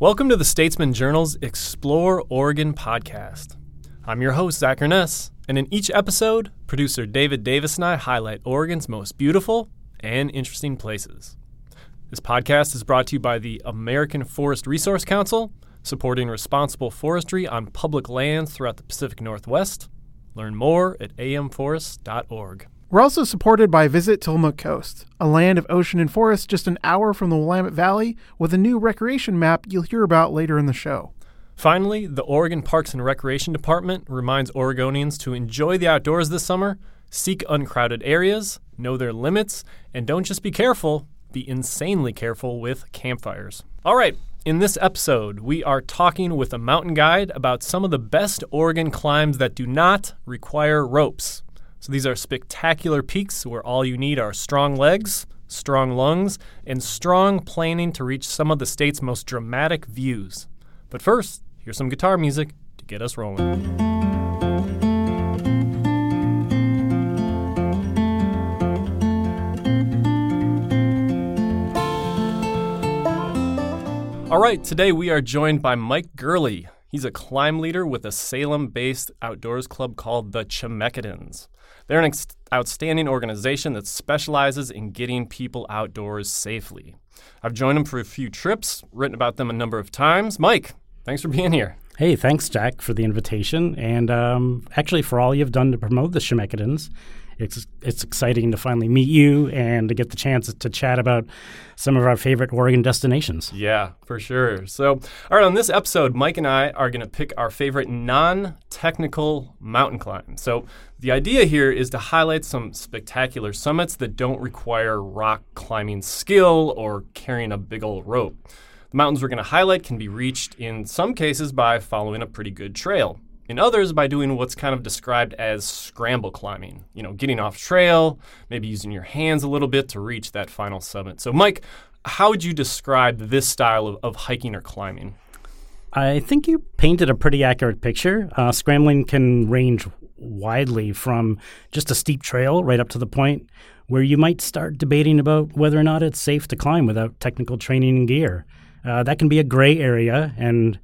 Welcome to the Statesman Journal's Explore Oregon podcast. I'm your host, Zach Urness, and in each episode, producer David Davis and I highlight Oregon's most beautiful and interesting places. This podcast is brought to you by the American Forest Resource Council, supporting responsible forestry on public lands throughout the Pacific Northwest. Learn more at amforest.org. We're also supported by Visit Tillamook Coast, a land of ocean and forest just an hour from the Willamette Valley, with a new recreation map you'll hear about later in the show. Finally, the Oregon Parks and Recreation Department reminds Oregonians to enjoy the outdoors this summer, seek uncrowded areas, know their limits, and don't just be careful, be insanely careful with campfires. All right, in this episode, we are talking with a mountain guide about some of the best Oregon climbs that do not require ropes. So these are spectacular peaks where all you need are strong legs, strong lungs, and strong planning to reach some of the state's most dramatic views. But first, here's some guitar music to get us rolling. All right, today we are joined by Mike Gurley. He's a climb leader with a Salem based outdoors club called the Chemeketans. They're an ex- outstanding organization that specializes in getting people outdoors safely. I've joined them for a few trips, written about them a number of times. Mike, thanks for being here. Hey, thanks, Jack, for the invitation, and um, actually for all you've done to promote the Chemeketans it's it's exciting to finally meet you and to get the chance to chat about some of our favorite Oregon destinations. Yeah, for sure. So, all right, on this episode, Mike and I are going to pick our favorite non-technical mountain climb. So, the idea here is to highlight some spectacular summits that don't require rock climbing skill or carrying a big old rope. The mountains we're going to highlight can be reached in some cases by following a pretty good trail in others by doing what's kind of described as scramble climbing, you know, getting off trail, maybe using your hands a little bit to reach that final summit. So, Mike, how would you describe this style of, of hiking or climbing? I think you painted a pretty accurate picture. Uh, scrambling can range widely from just a steep trail right up to the point where you might start debating about whether or not it's safe to climb without technical training and gear. Uh, that can be a gray area, and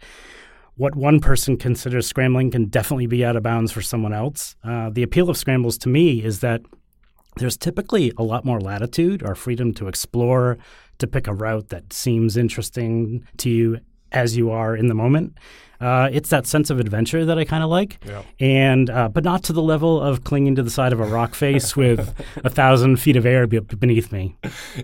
what one person considers scrambling can definitely be out of bounds for someone else. Uh, the appeal of scrambles to me is that there's typically a lot more latitude or freedom to explore, to pick a route that seems interesting to you as you are in the moment. Uh, it's that sense of adventure that I kind of like, yeah. and uh, but not to the level of clinging to the side of a rock face with a thousand feet of air be- beneath me.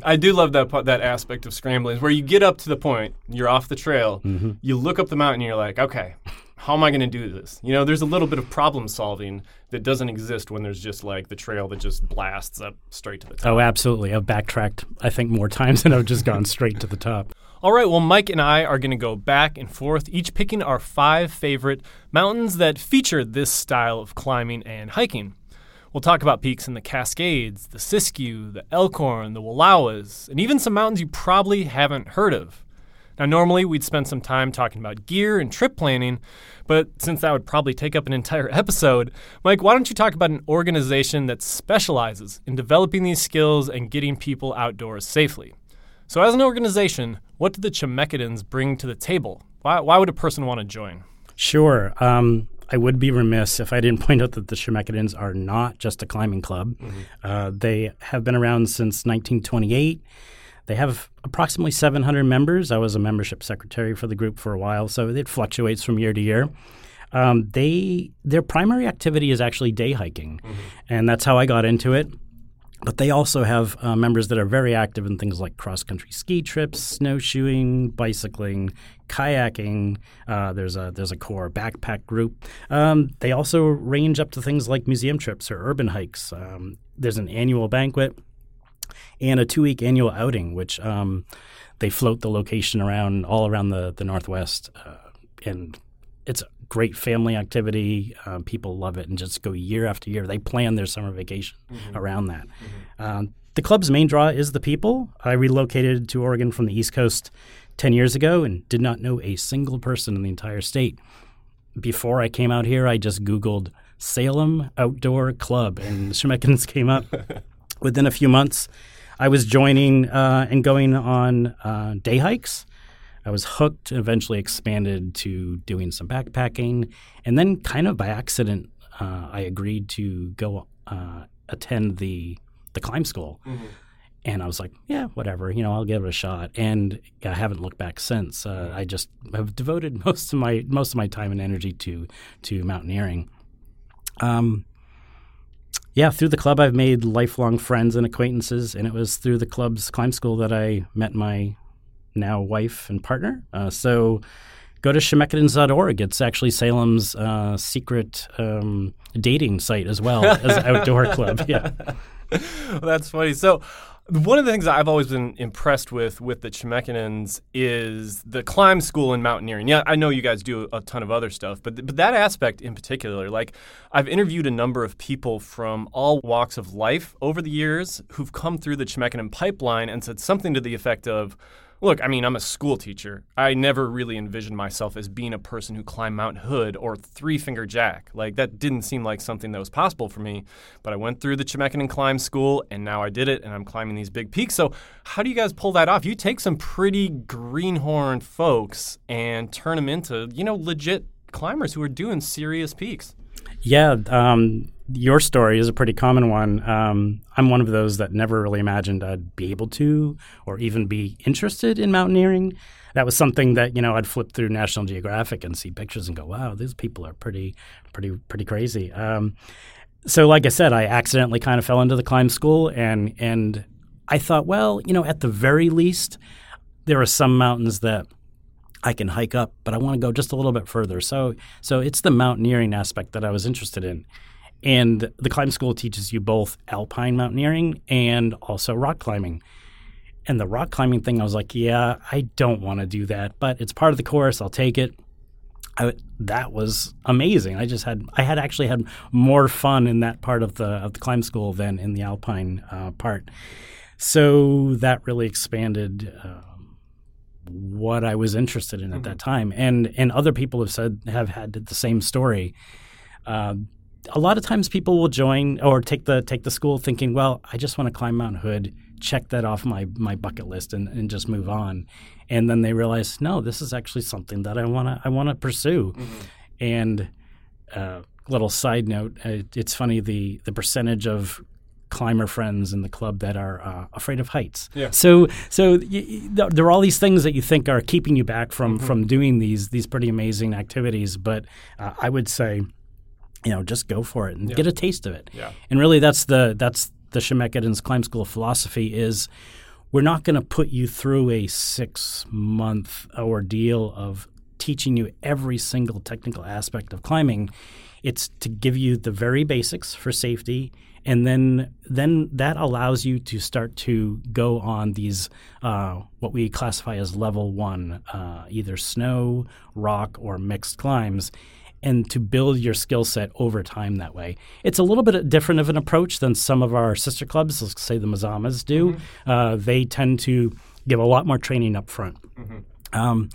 I do love that that aspect of scrambling, where you get up to the point, you're off the trail, mm-hmm. you look up the mountain, and you're like, okay, how am I going to do this? You know, there's a little bit of problem solving that doesn't exist when there's just like the trail that just blasts up straight to the top. Oh, absolutely. I've backtracked, I think, more times than I've just gone straight to the top. All right, well, Mike and I are going to go back and forth, each picking our five favorite mountains that feature this style of climbing and hiking. We'll talk about peaks in the Cascades, the Siskiyou, the Elkhorn, the Wallowas, and even some mountains you probably haven't heard of. Now, normally we'd spend some time talking about gear and trip planning, but since that would probably take up an entire episode, Mike, why don't you talk about an organization that specializes in developing these skills and getting people outdoors safely? So, as an organization, what do the Chemeketans bring to the table? Why, why would a person want to join? Sure. Um, I would be remiss if I didn't point out that the Chemeketans are not just a climbing club. Mm-hmm. Uh, they have been around since 1928. They have approximately 700 members. I was a membership secretary for the group for a while, so it fluctuates from year to year. Um, they their primary activity is actually day hiking, mm-hmm. and that's how I got into it. But they also have uh, members that are very active in things like cross country ski trips, snowshoeing, bicycling, kayaking. Uh, there's a there's a core backpack group. Um, they also range up to things like museum trips or urban hikes. Um, there's an annual banquet and a two week annual outing, which um, they float the location around all around the the Northwest, uh, and it's great family activity. Uh, people love it and just go year after year. They plan their summer vacation mm-hmm. around that. Mm-hmm. Um, the club's main draw is the people. I relocated to Oregon from the East Coast 10 years ago and did not know a single person in the entire state. Before I came out here, I just Googled Salem Outdoor Club and Chemeketans came up. Within a few months, I was joining uh, and going on uh, day hikes I was hooked eventually expanded to doing some backpacking. And then, kind of by accident, uh, I agreed to go uh, attend the, the climb school. Mm-hmm. And I was like, yeah, whatever, you know, I'll give it a shot. And I haven't looked back since. Uh, I just have devoted most of my most of my time and energy to to mountaineering. Um, yeah, through the club, I've made lifelong friends and acquaintances, and it was through the club's climb school that I met my now wife and partner. Uh, so go to Chemeketans.org. It's actually Salem's uh, secret um, dating site as well as outdoor club. Yeah. That's funny. So, one of the things I've always been impressed with with the Chemeketans is the climb school and mountaineering. Yeah, I know you guys do a ton of other stuff, but but that aspect in particular, like I've interviewed a number of people from all walks of life over the years who've come through the Chemeketan pipeline and said something to the effect of, Look, I mean, I'm a school teacher. I never really envisioned myself as being a person who climbed Mount Hood or Three Finger Jack. Like, that didn't seem like something that was possible for me. But I went through the Chemeketan Climb School, and now I did it, and I'm climbing these big peaks. So, how do you guys pull that off? You take some pretty greenhorn folks and turn them into, you know, legit climbers who are doing serious peaks. Yeah, um, your story is a pretty common one. Um, I'm one of those that never really imagined I'd be able to or even be interested in mountaineering. That was something that you know I'd flip through National Geographic and see pictures and go, "Wow, these people are pretty, pretty, pretty crazy." Um, so, like I said, I accidentally kind of fell into the climb school, and and I thought, well, you know, at the very least, there are some mountains that I can hike up, but I want to go just a little bit further. So, so it's the mountaineering aspect that I was interested in. And the climb school teaches you both alpine mountaineering and also rock climbing. And the rock climbing thing, I was like, yeah, I don't want to do that, but it's part of the course. I'll take it. I, that was amazing. I just had I had actually had more fun in that part of the of the climb school than in the alpine uh, part. So that really expanded uh, what I was interested in at mm-hmm. that time. And and other people have said have had the same story. Uh, a lot of times people will join or take the take the school thinking, well, I just want to climb Mount Hood, check that off my my bucket list, and, and just move on. And then they realize, no, this is actually something that I want to I want to pursue. Mm-hmm. And uh, little side note, uh, it's funny the the percentage of climber friends in the club that are uh, afraid of heights. Yeah. So so there are all these things that you think are keeping you back from mm-hmm. from doing these these pretty amazing activities, but uh, I would say you know, just go for it and yeah. get a taste of it. Yeah. And really, that's the that's the Chemeketans Climb School philosophy is we're not going to put you through a six month ordeal of teaching you every single technical aspect of climbing. It's to give you the very basics for safety, and then then that allows you to start to go on these uh, what we classify as level one, uh, either snow, rock, or mixed climbs and to build your skill set over time that way. It's a little bit different of an approach than some of our sister clubs, let's say the Mazamas do. Mm-hmm. Uh, they tend to give a lot more training up front. Mm-hmm. Um,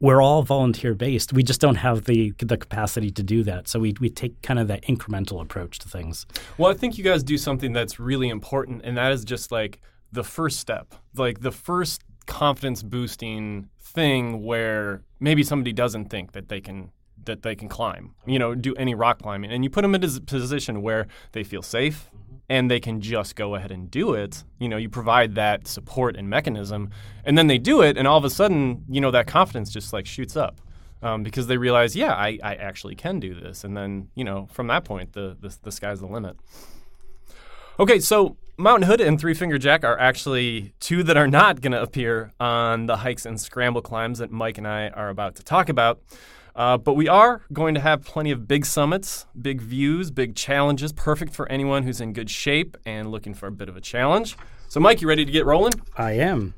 we're all volunteer based. We just don't have the the capacity to do that. So we we take kind of that incremental approach to things. Well, I think you guys do something that's really important, and that is just like the first step, like the first confidence boosting thing where maybe somebody doesn't think that they can that they can climb, you know, do any rock climbing. And you put them in a position where they feel safe and they can just go ahead and do it. You know, you provide that support and mechanism, and then they do it, and all of a sudden, you know, that confidence just like shoots up. Um, because they realize, yeah, I, I actually can do this. And then, you know, from that point, the, the, the sky's the limit. Okay, so Mountain Hood and Three Finger Jack are actually two that are not going to appear on the hikes and scramble climbs that Mike and I are about to talk about. Uh, but we are going to have plenty of big summits, big views, big challenges, perfect for anyone who's in good shape and looking for a bit of a challenge. So, Mike, you ready to get rolling? I am.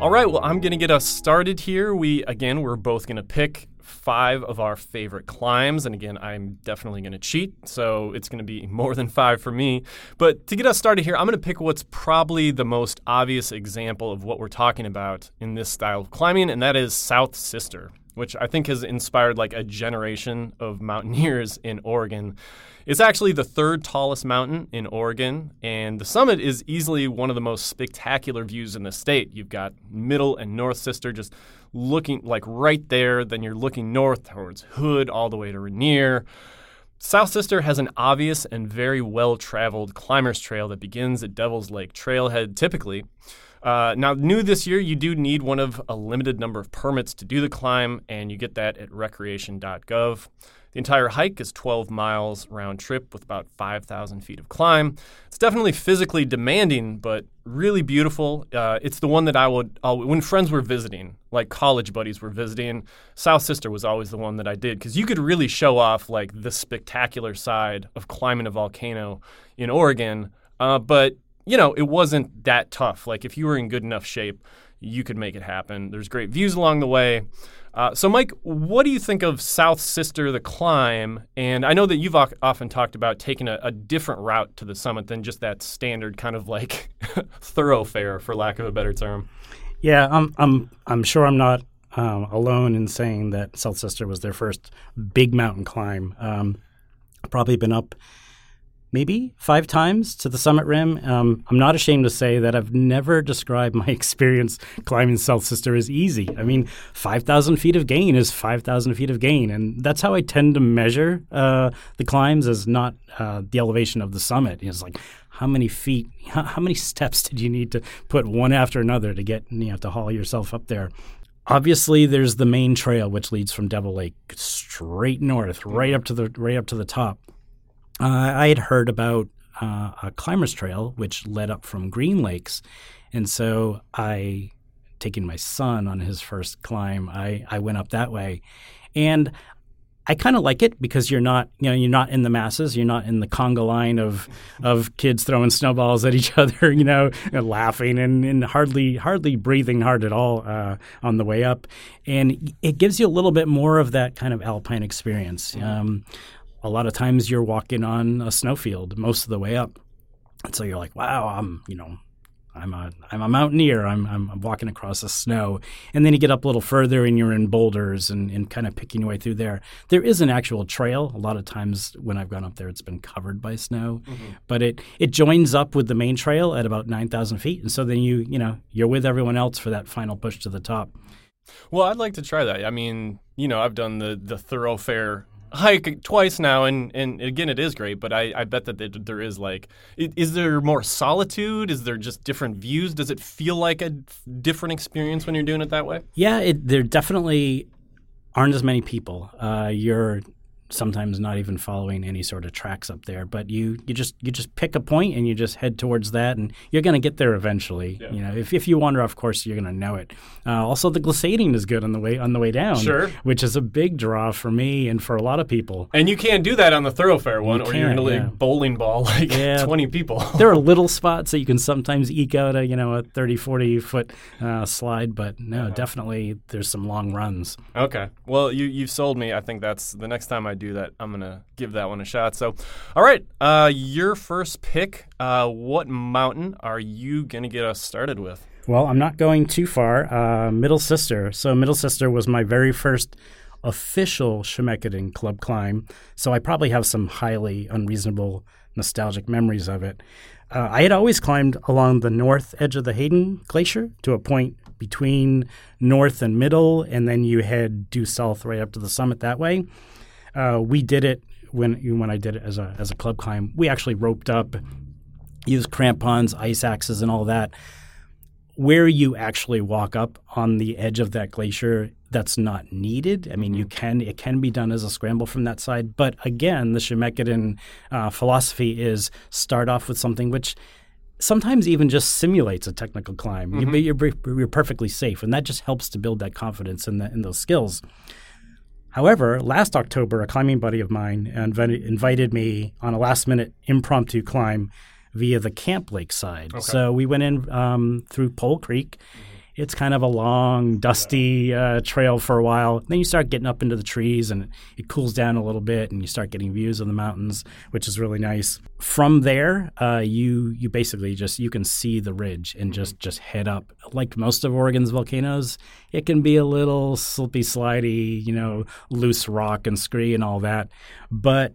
All right, well, I'm going to get us started here. We, again, we're both going to pick five of our favorite climbs. And again, I'm definitely going to cheat, so it's going to be more than five for me. But to get us started here, I'm going to pick what's probably the most obvious example of what we're talking about in this style of climbing, and that is South Sister which I think has inspired like a generation of mountaineers in Oregon. It's actually the third tallest mountain in Oregon, and the summit is easily one of the most spectacular views in the state. You've got Middle and North Sister just looking like right there, then you're looking north towards Hood all the way to Rainier. South Sister has an obvious and very well traveled climbers trail that begins at Devil's Lake Trailhead typically. Uh, now, new this year, you do need one of a limited number of permits to do the climb, and you get that at recreation.gov. The entire hike is 12 miles round trip with about 5,000 feet of climb. It's definitely physically demanding, but really beautiful. Uh, it's the one that I would, I'll, when friends were visiting, like college buddies were visiting, South Sister was always the one that I did because you could really show off like the spectacular side of climbing a volcano in Oregon. Uh, but you know, it wasn't that tough. Like if you were in good enough shape, you could make it happen. There's great views along the way. Uh, so, Mike, what do you think of South Sister, the climb? And I know that you've often talked about taking a, a, different route to the summit than just that standard kind of like thoroughfare, for lack of a better term. Yeah, I'm, I'm, I'm sure I'm not um, alone in saying that South Sister was their first big mountain climb. Um, probably been up maybe five times to the summit rim. Um, I'm not ashamed to say that I've never described my experience climbing South Sister as easy. I mean, 5,000 feet of gain is 5,000 feet of gain. And that's how I tend to measure uh, the climbs as not uh, the elevation of the summit. It's like, how many feet, how, how many steps did you need to put one after another to get, you know, to haul yourself up there? Obviously, there's the main trail which leads from Devil Lake straight north, right up to the right up to the top uh, I had heard about uh, a climbers trail which led up from Green Lakes, and so I, taking my son on his first climb, I I went up that way, and I kind of like it because you're not, you know, you're not in the masses. You're not in the conga line of of kids throwing snowballs at each other, you know, and laughing and, and hardly hardly breathing hard at all uh, on the way up. And it gives you a little bit more of that kind of alpine experience. Mm-hmm. Um, a lot of times you're walking on a snowfield most of the way up. And so you're like, wow, I'm, you know, I'm a I'm a mountaineer. I'm, I'm walking across the snow, and then you get up a little further, and you're in boulders and, and kind of picking your way through there. There is an actual trail. A lot of times when I've gone up there, it's been covered by snow, mm-hmm. but it it joins up with the main trail at about nine thousand feet, and so then you you know you're with everyone else for that final push to the top. Well, I'd like to try that. I mean, you know, I've done the the thoroughfare hike twice now, and, and again, it is great. But I, I bet that there is like, is there more solitude? Is there just different views? Does it feel like a different experience when you're doing it that way? Yeah, it, there definitely aren't as many people. Uh, you're sometimes not even following any sort of tracks up there but you you just you just pick a point and you just head towards that and you're going to get there eventually yeah. you know if, if you wander off course you're going to know it uh, also the glissading is good on the way on the way down sure which is a big draw for me and for a lot of people and you can't do that on the thoroughfare one you or you're going to yeah. bowling ball like yeah. 20 people there are little spots that you can sometimes eke out a you know a 30 40 foot uh, slide but no uh-huh. definitely there's some long runs okay well you you've sold me i think that's the next time i do that, I'm gonna give that one a shot. So, all right, uh, your first pick. Uh, what mountain are you gonna get us started with? Well, I'm not going too far. Uh, Middle Sister. So, Middle Sister was my very first official Chemeketan club climb. So, I probably have some highly unreasonable nostalgic memories of it. Uh, I had always climbed along the north edge of the Hayden Glacier to a point between north and middle, and then you head due south right up to the summit that way. Uh, we did it when when I did it as a as a club climb. We actually roped up, used crampons, ice axes, and all that. Where you actually walk up on the edge of that glacier, that's not needed. I mean, you mm-hmm. can it can be done as a scramble from that side, but again, the Chemeketan uh, philosophy is start off with something which sometimes even just simulates a technical climb. Mm-hmm. You, are you're, you're perfectly safe, and that just helps to build that confidence in, the, in those skills. However, last October, a climbing buddy of mine invited me on a last minute impromptu climb via the Camp Lake side. Okay. So we went in um, through Pole Creek it's kind of a long, dusty uh, trail for a while. Then you start getting up into the trees and it cools down a little bit, and you start getting views of the mountains, which is really nice. From there, uh, you you basically just you can see the ridge and just just head up. Like most of Oregon's volcanoes, it can be a little slippy, slidey, you know, loose rock and scree and all that, but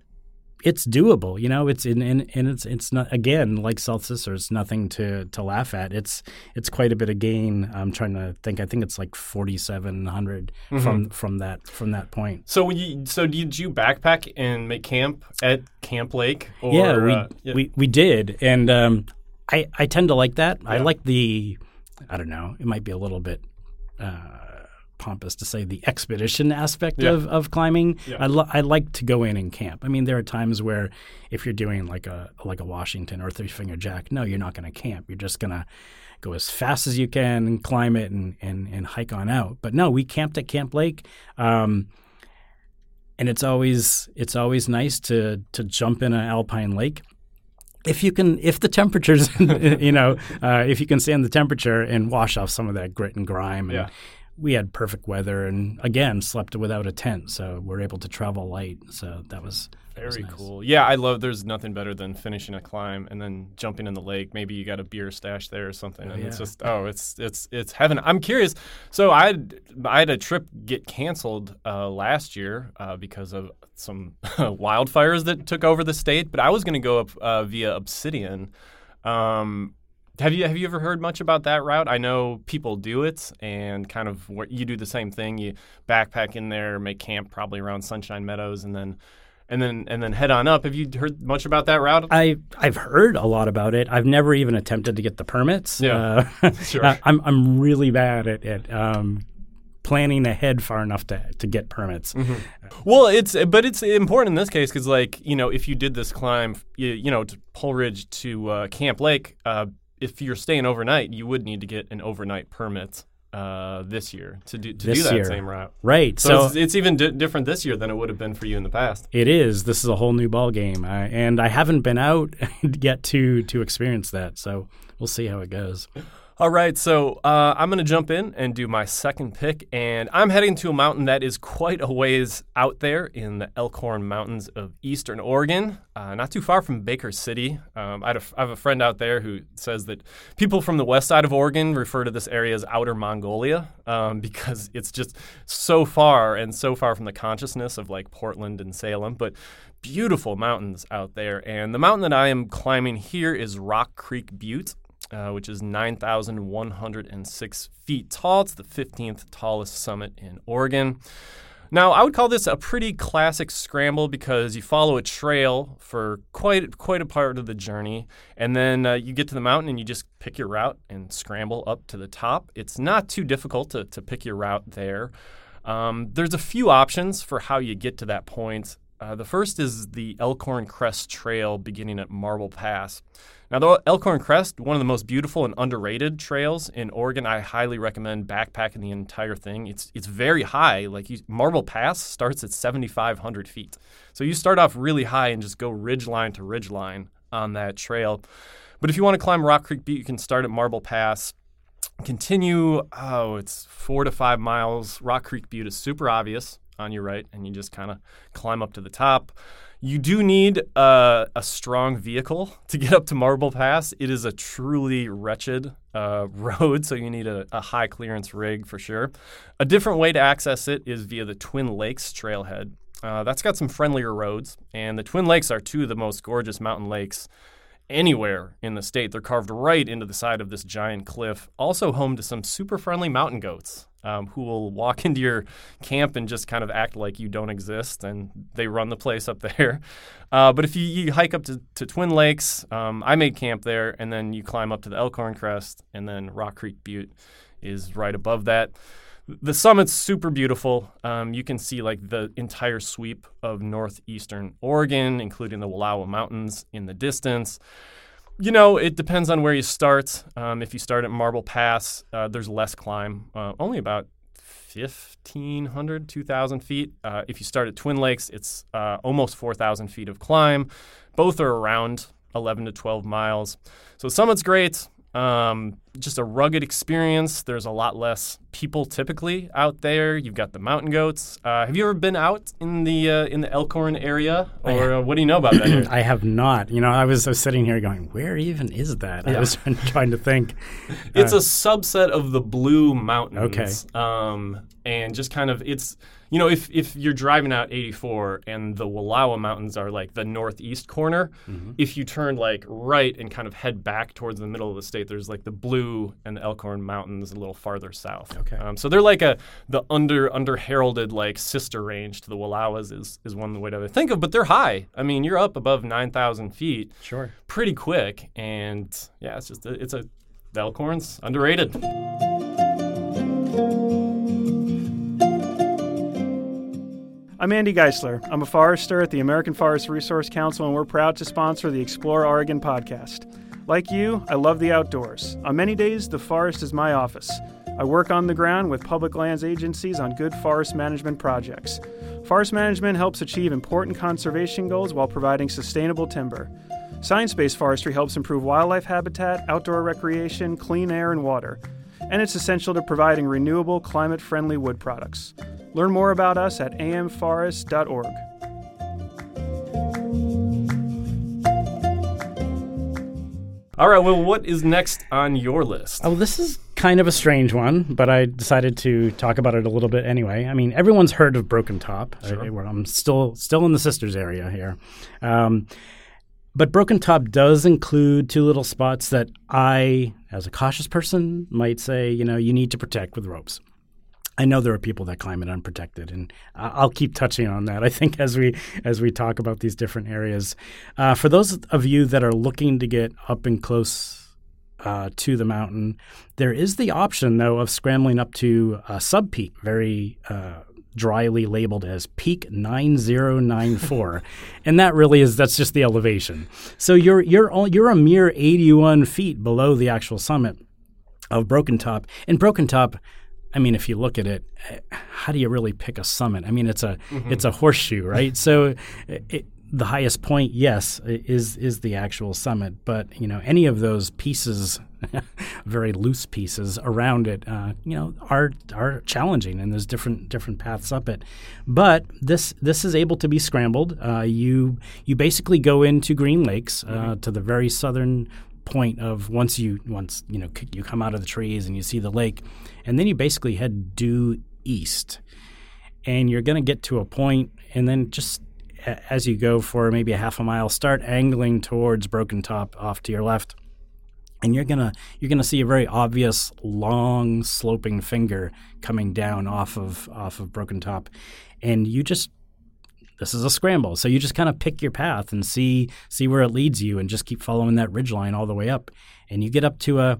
it's doable. You know, it's in, in and it's it's not again like South Sister. It's nothing to to laugh at. It's it's quite a bit of gain. I'm trying to think. I think it's like 4,700 mm-hmm. from from that from that point. So you so did you backpack and make camp at Camp Lake? Or, yeah, we, uh, yeah. we we did, and um, I I tend to like that. Yeah. I like the I don't know. It might be a little bit. Uh, pompous to say the expedition aspect yeah. of, of climbing. Yeah. I, lo- I like to go in and camp. I mean, there are times where if you're doing like a like a Washington or Three Finger Jack, no, you're not going to camp. You're just going to go as fast as you can and climb it and, and, and hike on out. But no, we camped at Camp Lake. Um, and it's always it's always nice to to jump in an alpine lake if you can, if the temperatures, you know, uh, if you can stand the temperature and wash off some of that grit and grime, and, yeah we had perfect weather and again slept without a tent, so we're able to travel light. So that was very was nice. cool. Yeah, I love. There's nothing better than finishing a climb and then jumping in the lake. Maybe you got a beer stash there or something, oh, and yeah. it's just oh, it's it's it's heaven. I'm curious. So I had I had a trip get canceled uh, last year uh, because of some wildfires that took over the state, but I was going to go up uh, via Obsidian. Um, have you have you ever heard much about that route? I know people do it, and kind of you do the same thing. You backpack in there, make camp probably around Sunshine Meadows, and then and then and then head on up. Have you heard much about that route? I I've heard a lot about it. I've never even attempted to get the permits. Yeah, uh, sure. I'm I'm really bad at. Um, planning ahead far enough to to get permits. Mm-hmm. Well, it's but it's important in this case because like you know if you did this climb, you, you know to Pole Ridge to uh, Camp Lake, uh, if you're staying overnight, you would need to get an overnight permit uh, this year to do to do that year. same route. Right. So, so it's, it's, even di- different this year than it would have been for you in the past. It is. This is a whole new ball game, I, and I haven't been out yet to to experience that. So we'll see how it goes. All right, so uh, I'm going to jump in and do my second pick, and I'm heading to a mountain that is quite a ways out there in the Elkhorn Mountains of eastern Oregon, uh, not too far from Baker City. Um, I, have a friend out there who says that people from the west side of Oregon refer to this area as Outer Mongolia um, because it's just so far and so far from the consciousness of like Portland and Salem, but beautiful mountains out there. And the mountain that I am climbing here is Rock Creek Butte uh, which is 9,106 feet tall. It's the 15th tallest summit in Oregon. Now, I would call this a pretty classic scramble because you follow a trail for quite quite a part of the journey, and then uh, you get to the mountain and you just pick your route and scramble up to the top. It's not too difficult to, to pick your route there. Um, there's a few options for how you get to that point. Uh, the first is the Elkhorn Crest Trail beginning at Marble Pass. Now, the Elkhorn Crest, one of the most beautiful and underrated trails in Oregon. I highly recommend backpacking the entire thing. It's it's very high. Like you, Marble Pass starts at 7,500 feet, so you start off really high and just go ridge line to ridge line on that trail. But if you want to climb Rock Creek Butte, you can start at Marble Pass. Continue, oh, it's four to five miles. Rock Creek Butte is super obvious on your right, and you just kind of climb up to the top. You do need uh, a strong vehicle to get up to Marble Pass. It is a truly wretched uh, road, so you need a, a, high clearance rig for sure. A different way to access it is via the Twin Lakes trailhead. Uh, that's got some friendlier roads, and the Twin Lakes are two of the most gorgeous mountain lakes anywhere in the state. They're carved right into the side of this giant cliff, also home to some super friendly mountain goats um, who will walk into your camp and just kind of act like you don't exist, and they run the place up there. Uh, but if you, you, hike up to, to Twin Lakes, um, I made camp there, and then you climb up to the Elkhorn Crest, and then Rock Creek Butte is right above that. The summit's super beautiful. Um, you can see like the entire sweep of northeastern Oregon, including the Wallowa Mountains in the distance. You know, it depends on where you start. Um, if you start at Marble Pass, uh, there's less climb, uh, only about 1,500, 2,000 feet. Uh, if you start at Twin Lakes, it's uh, almost 4,000 feet of climb. Both are around 11 to 12 miles. So Summit's great. Um, just a rugged experience. There's a lot less people typically out there. You've got the mountain goats. Uh, have you ever been out in the uh, in the Elkhorn area, or uh, what do you know about that? area? I have not. You know, I was, I was sitting here going, where even is that? I was trying to think. It's a subset of the Blue Mountains. Okay. Um, and just kind of it's you know if if you're driving out 84 and the Wallowa Mountains are like the northeast corner, Mm-hmm. if you turn like right and kind of head back towards the middle of the state, there's like the Blue and the Elkhorn Mountains a little farther south. Okay. Um, so they're like a the under under heralded like sister range to the Wallowas is is one way to think of, but they're high. I mean, you're up above 9,000 feet Sure. pretty quick, and yeah, it's just it's a the Elkhorns underrated. I'm Andy Geissler. I'm a forester at the American Forest Resource Council, and we're proud to sponsor the Explore Oregon podcast. Like you, I love the outdoors. On many days, the forest is my office. I work on the ground with public lands agencies on good forest management projects. Forest management helps achieve important conservation goals while providing sustainable timber. Science based forestry helps improve wildlife habitat, outdoor recreation, clean air, and water. And it's essential to providing renewable, climate friendly wood products. Learn more about us at amforest.org. All right, well, what is next on your list? Oh, this is kind of a strange one, but I decided to talk about it a little bit anyway. I mean, everyone's heard of Broken Top. Sure. I, am still still in the sisters area here, um, but Broken Top does include two little spots that I, as a cautious person, might say you know you need to protect with ropes. I know there are people that climb it unprotected, and I'll keep touching on that. I think as we as we talk about these different areas, uh, for those of you that are looking to get up and close uh, to the mountain, there is the option though of scrambling up to a sub peak, very uh, dryly labeled as peak 9094 and that really is that's just the elevation so you're you're all, you're a mere 81 feet below the actual summit of Broken Top. And Broken Top, I mean, if you look at it, eh, how do you really pick a summit? I mean, it's a it's a horseshoe, right? so it, it, the highest point, yes, is is the actual summit. But you know, any of those pieces, very loose pieces around it, uh, you know, are are challenging, and there's different different paths up it. But this this is able to be scrambled. Uh, you you basically go into Green Lakes uh, to the very southern point of once you once you know you come out of the trees and you see the lake, and then you basically head due east, and you're going to get to a point, and then just as you go for maybe a half a mile, start angling towards Broken Top off to your left, and you're gonna you're gonna see a very obvious long sloping finger coming down off of off of Broken Top, and you just this is a scramble. So you just kind of pick your path and see see where it leads you, and just keep following that ridge line all the way up. And you get up to a.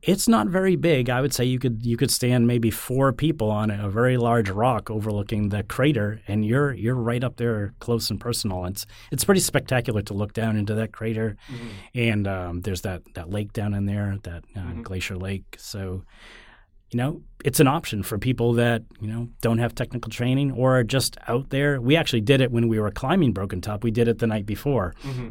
It's not very big. I would say you could you could stand maybe four people on a very large rock overlooking the crater, and you're you're right up there, close and personal. It's it's pretty spectacular to look down into that crater, and um, there's that that lake down in there, that uh, glacier lake. So you know, it's an option for people that, you know, don't have technical training or are just out there. We actually did it when we were climbing Broken Top. We did it the night before. Mm-hmm.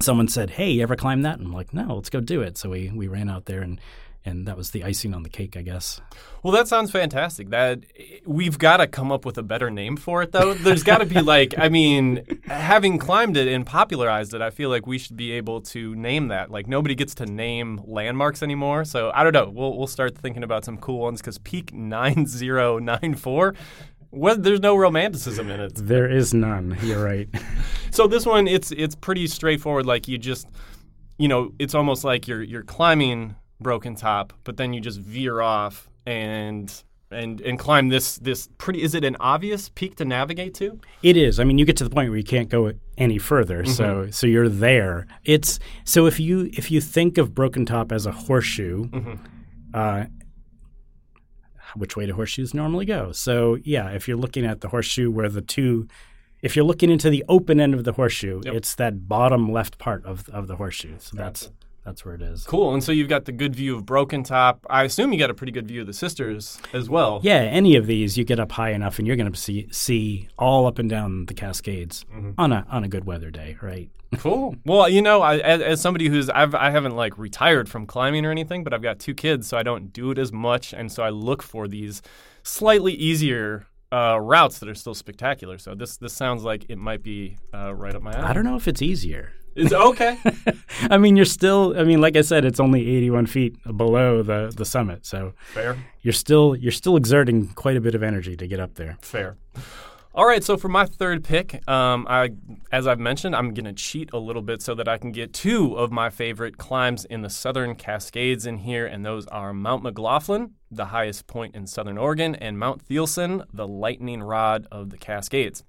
Someone said, Hey, you ever climb that? And I'm like, No, let's go do it. So we, we ran out there and, and that was the icing on the cake, I guess. Well, that sounds fantastic. That we've got to come up with a better name for it, though. There's got to be like, I mean, having climbed it and popularized it, I feel like we should be able to name that. Like nobody gets to name landmarks anymore, so I don't know. We'll we'll start thinking about some cool ones because Peak nine zero nine four. Well, there's no romanticism in it. There is none. You're right. So this one, it's it's pretty straightforward. Like you just, you know, it's almost like you're you're climbing Broken Top, but then you just veer off and and and climb this this pretty. Is it an obvious peak to navigate to? It is. I mean, you get to the point where you can't go any further. So so you're there. It's so if you if you think of Broken Top as a horseshoe, uh, which way do horseshoes normally go? So yeah, if you're looking at the horseshoe where the two if you're looking into the open end of the horseshoe, Yep. it's that bottom left part of of the horseshoe. So that's That's where it is. Cool. And so you've got the good view of Broken Top. I assume you got a pretty good view of the sisters as well. Yeah, any of these, you get up high enough, and you're going to see see all up and down the Cascades on a on a good weather day, right? Cool. Well, you know, I, as, as somebody who's I've I haven't like retired from climbing or anything, but I've got two kids, so I don't do it as much, and so I look for these slightly easier uh, routes that are still spectacular. So this this sounds like it might be uh, right up my alley. I don't know if it's easier. It's okay. I mean, you're still. I mean, like I said, it's only 81 feet below the the summit, so Fair. you're still you're still exerting quite a bit of energy to get up there. Fair. All right, so for my third pick, um, I, as I've mentioned, I'm going to cheat a little bit so that I can get two of my favorite climbs in the Southern Cascades in here, and those are Mount McLaughlin, the highest point in Southern Oregon, and Mount Thielsen, the lightning rod of the Cascades.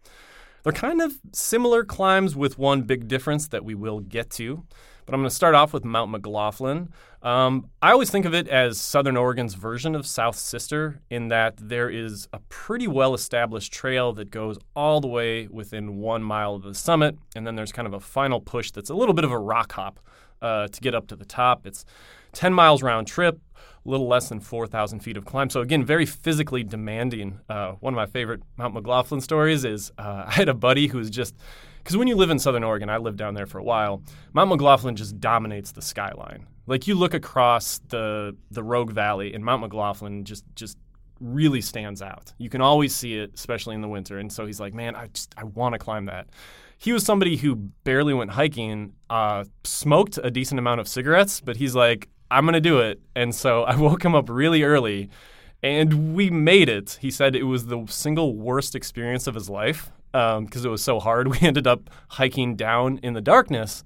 They're kind of similar climbs with one big difference that we will get to. But I'm going to start off with Mount McLaughlin. Um, I always think of it as Southern Oregon's version of South Sister in that there is a pretty well established trail that goes all the way within one mile of the summit. And then there's kind of a final push that's a little bit of a rock hop uh, to get up to the top. It's 10 miles round trip, a little less than 4,000 feet of climb. So, again, very physically demanding. Uh, one of my favorite Mount McLaughlin stories is uh, I had a buddy who was just, because when you live in Southern Oregon, I lived down there for a while, Mount McLaughlin just dominates the skyline. Like you look across the the Rogue Valley, and Mount McLaughlin just just really stands out. You can always see it, especially in the winter. And so he's like, man, I just I want to climb that. He was somebody who barely went hiking, uh, smoked a decent amount of cigarettes, but he's like, I'm gonna do it. And so I woke him up really early, and we made it. He said it was the single worst experience of his life because it was so hard. We ended up hiking down in the darkness,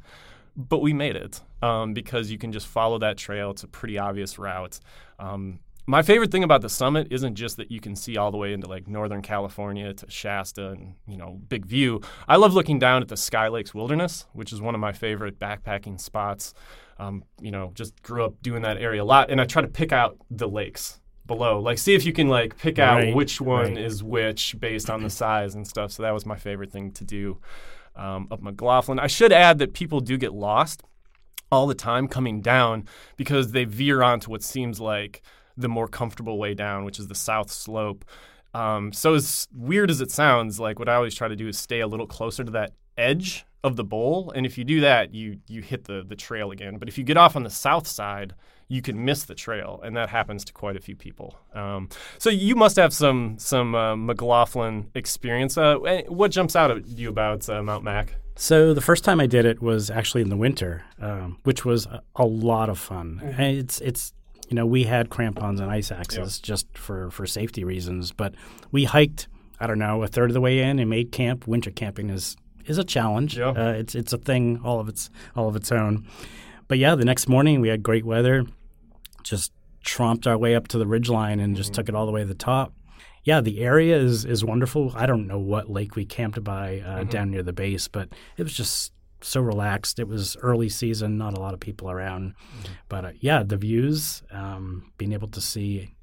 but we made it um, because you can just follow that trail. It's a pretty obvious route. Um, my favorite thing about the summit isn't just that you can see all the way into like Northern California to Shasta and you know big view. I love looking down at the Sky Lakes Wilderness, which is one of my favorite backpacking spots. Um, you know, just grew up doing that area a lot, and I try to pick out the lakes below. Like, see if you can like pick out Right, which one right. is which based on the size and stuff. So that was my favorite thing to do um, up McLaughlin. I should add that people do get lost all the time coming down because they veer onto what seems like the more comfortable way down, which is the south slope. Um, so as weird as it sounds, like what I always try to do is stay a little closer to that edge of the bowl, and if you do that, you you hit the the trail again. But if you get off on the south side, you can miss the trail, and that happens to quite a few people. Um, so you must have some some uh, McLaughlin experience. Uh, eh, what jumps out at you about uh, Mount Mac? So the first time I did it was actually in the winter, um, which was a, a lot of fun. And it's it's you know we had crampons and ice axes just for for safety reasons, but we hiked I don't know a third of the way in and made camp. Winter camping is is a challenge. Yeah. Uh, it's it's a thing all of its all of its own. But yeah, the next morning we had great weather. Just tromped our way up to the ridge line and just took it all the way to the top. Yeah, the area is is wonderful. I don't know what lake we camped by uh, down near the base, but it was just so relaxed. It was early season, not a lot of people around, but uh, yeah, the views, um, being able to see.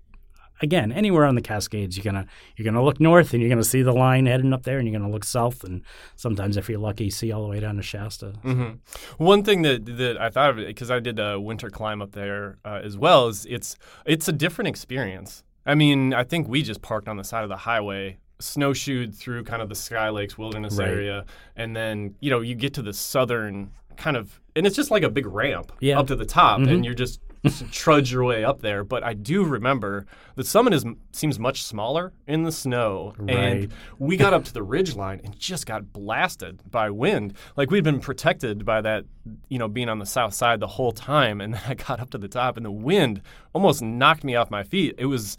Again, anywhere on the Cascades, you're gonna you're gonna look north and you're gonna see the line heading up there, and you're gonna look south, and sometimes if you're lucky, see all the way down to Shasta. hmm One thing that that I thought of because I did a winter climb up there uh, as well is it's it's a different experience. I mean, I think we just parked on the side of the highway, snowshoed through kind of the Sky Lakes Wilderness Right. area, and then you know you get to the southern kind of, and it's just like a big ramp Yeah. up to the top, Mhm. and you're just trudge your way up there. But I do remember the summit is seems much smaller in the snow, Right. and we got up to the ridge line and just got blasted by wind. Like we'd been protected by that, you know, being on the south side the whole time. And then I got up to the top and the wind almost knocked me off my feet. It was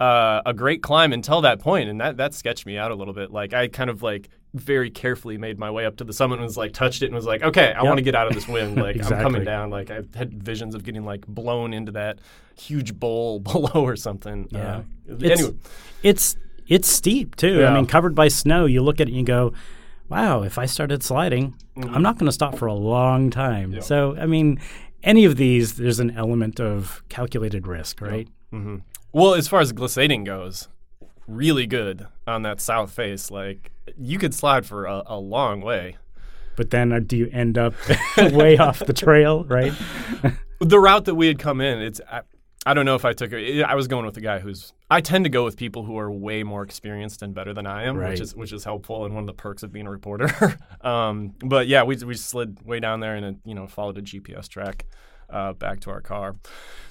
uh, a great climb until that point, and that that sketched me out a little bit. Like I kind of like very carefully made my way up to the summit and was like touched it and was like, okay, I Yep. want to get out of this wind. Like I'm coming down. Like I had visions of getting like blown into that huge bowl below or something. Yeah. Uh, It's- anyway. It's it's steep too. Yeah. I mean, covered by snow. You look at it and you go, "Wow! If I started sliding, Mm-hmm. I'm not going to stop for a long time." So, I mean, any of these, there's an element of calculated risk, right? hmm Well, as far as glissading goes, really good on that south face. Like you could slide for a, a long way. but then uh, do you end up way off the trail, right? the route that we had come in, it's I, I don't know if I took it. I was going with a guy who's. I tend to go with people who are way more experienced and better than I am, Right. which is which is helpful and one of the perks of being a reporter. um, but yeah, we we slid way down there and uh, you know followed a GPS track uh, back to our car.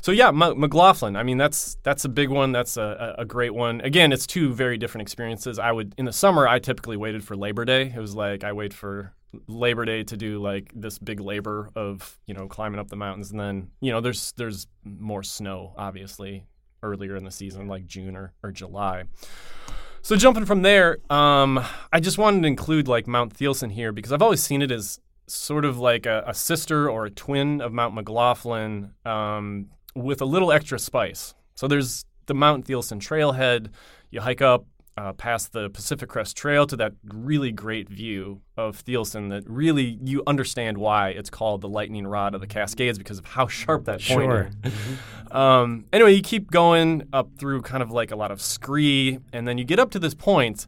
So yeah, M- McLaughlin. I mean, that's that's a big one. That's a, a great one. Again, it's two very different experiences. I would in the summer. I typically waited for Labor Day. It was like I wait for Labor Day to do like this big labor of you know climbing up the mountains, and then you know there's there's more snow obviously earlier in the season, like June or, or July. So jumping from there, um, I just wanted to include like Mount Thielsen here because I've always seen it as sort of like a, a sister or a twin of Mount McLaughlin um, with a little extra spice. So there's the Mount Thielsen trailhead. You hike up uh, past the Pacific Crest Trail to that really great view of Thielsen that really you understand why it's called the lightning rod of the Cascades because of how sharp that point Sure. is. Um, anyway, you keep going up through kind of like a lot of scree, and then you get up to this point,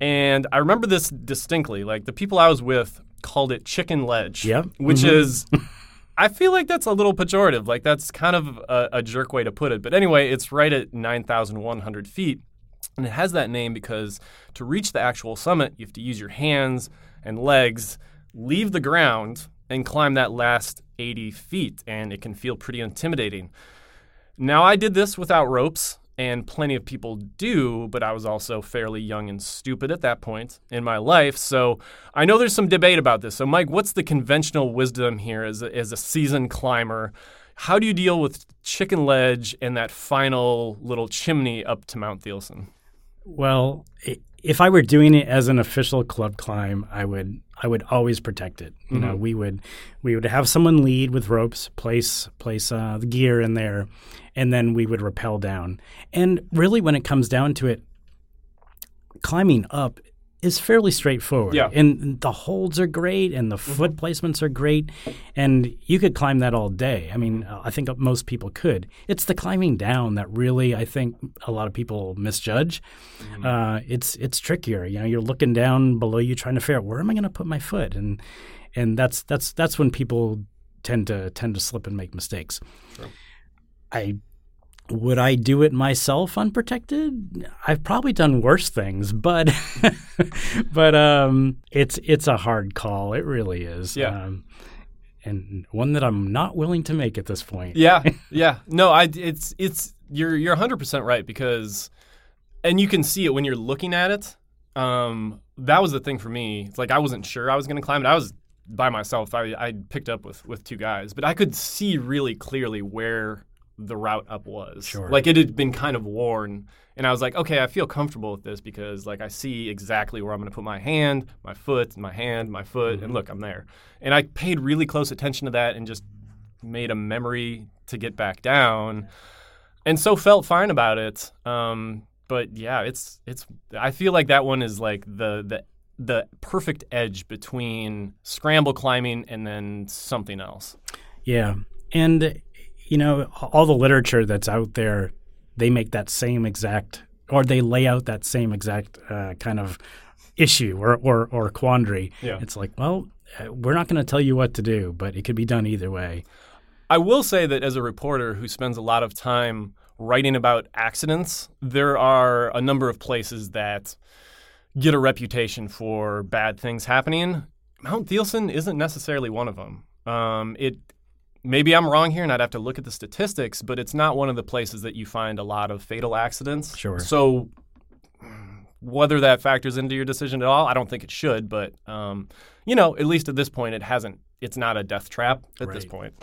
and I remember this distinctly. Like the people I was with called it Chicken Ledge, Yep. which mm-hmm. is. I feel like that's a little pejorative. Like that's kind of a, a jerk way to put it. But anyway, it's right at 9,100 feet. And it has that name because to reach the actual summit, you have to use your hands and legs, leave the ground, and climb that last 80 feet. And it can feel pretty intimidating. Now, I did this without ropes, and plenty of people do, but I was also fairly young and stupid at that point in my life. So I know there's some debate about this. So, Mike, what's the conventional wisdom here as a, as a seasoned climber? How do you deal with Chicken Ledge and that final little chimney up to Mount Thielsen? Well, if I were doing it as an official club climb, I would I would always protect it. You know, we would we would have someone lead with ropes, place place uh, the gear in there, and then we would rappel down. And really, when it comes down to it, climbing up is fairly straightforward. Yeah. And the holds are great and the foot placements are great. And you could climb that all day. I mean, uh, I think most people could. It's the climbing down that really, I think, a lot of people misjudge. Uh, it's it's trickier. You know, you're looking down below you trying to figure out where am I going to put my foot? And and that's that's that's when people tend to tend to slip and make mistakes. I would I do it myself unprotected? I've probably done worse things, but but um, it's it's a hard call. It really is. Yeah. Um, and one that I'm not willing to make at this point. Yeah, yeah. No, I it's it's you're you're 100% right because and you can see it when you're looking at it. Um that was the thing for me. It's like I wasn't sure I was going to climb it. I was by myself. I I picked up with with two guys, but I could see really clearly where the route up was. Sure. Like it had been kind of worn and I was like, okay, I feel comfortable with this because like I see exactly where I'm going to put my hand, my foot, my hand, my foot, and look, I'm there. And I paid really close attention to that and just made a memory to get back down, and so felt fine about it. Um, but yeah, it's it's. I feel like that one is like the the the perfect edge between scramble climbing and then something else. Yeah. And, you know, all the literature that's out there, they make that same exact, or they lay out that same exact uh, kind of issue or, or, or quandary. Yeah. It's like, well, uh, we're not going to tell you what to do, but it could be done either way. I will say that as a reporter who spends a lot of time writing about accidents, there are a number of places that get a reputation for bad things happening. Mount Thielsen isn't necessarily one of them. Um, it maybe I'm wrong here, and I'd have to look at the statistics, but it's not one of the places that you find a lot of fatal accidents. Sure. So whether that factors into your decision at all, I don't think it should. But um, you know, at least at this point, it hasn't. It's not a death trap at this point.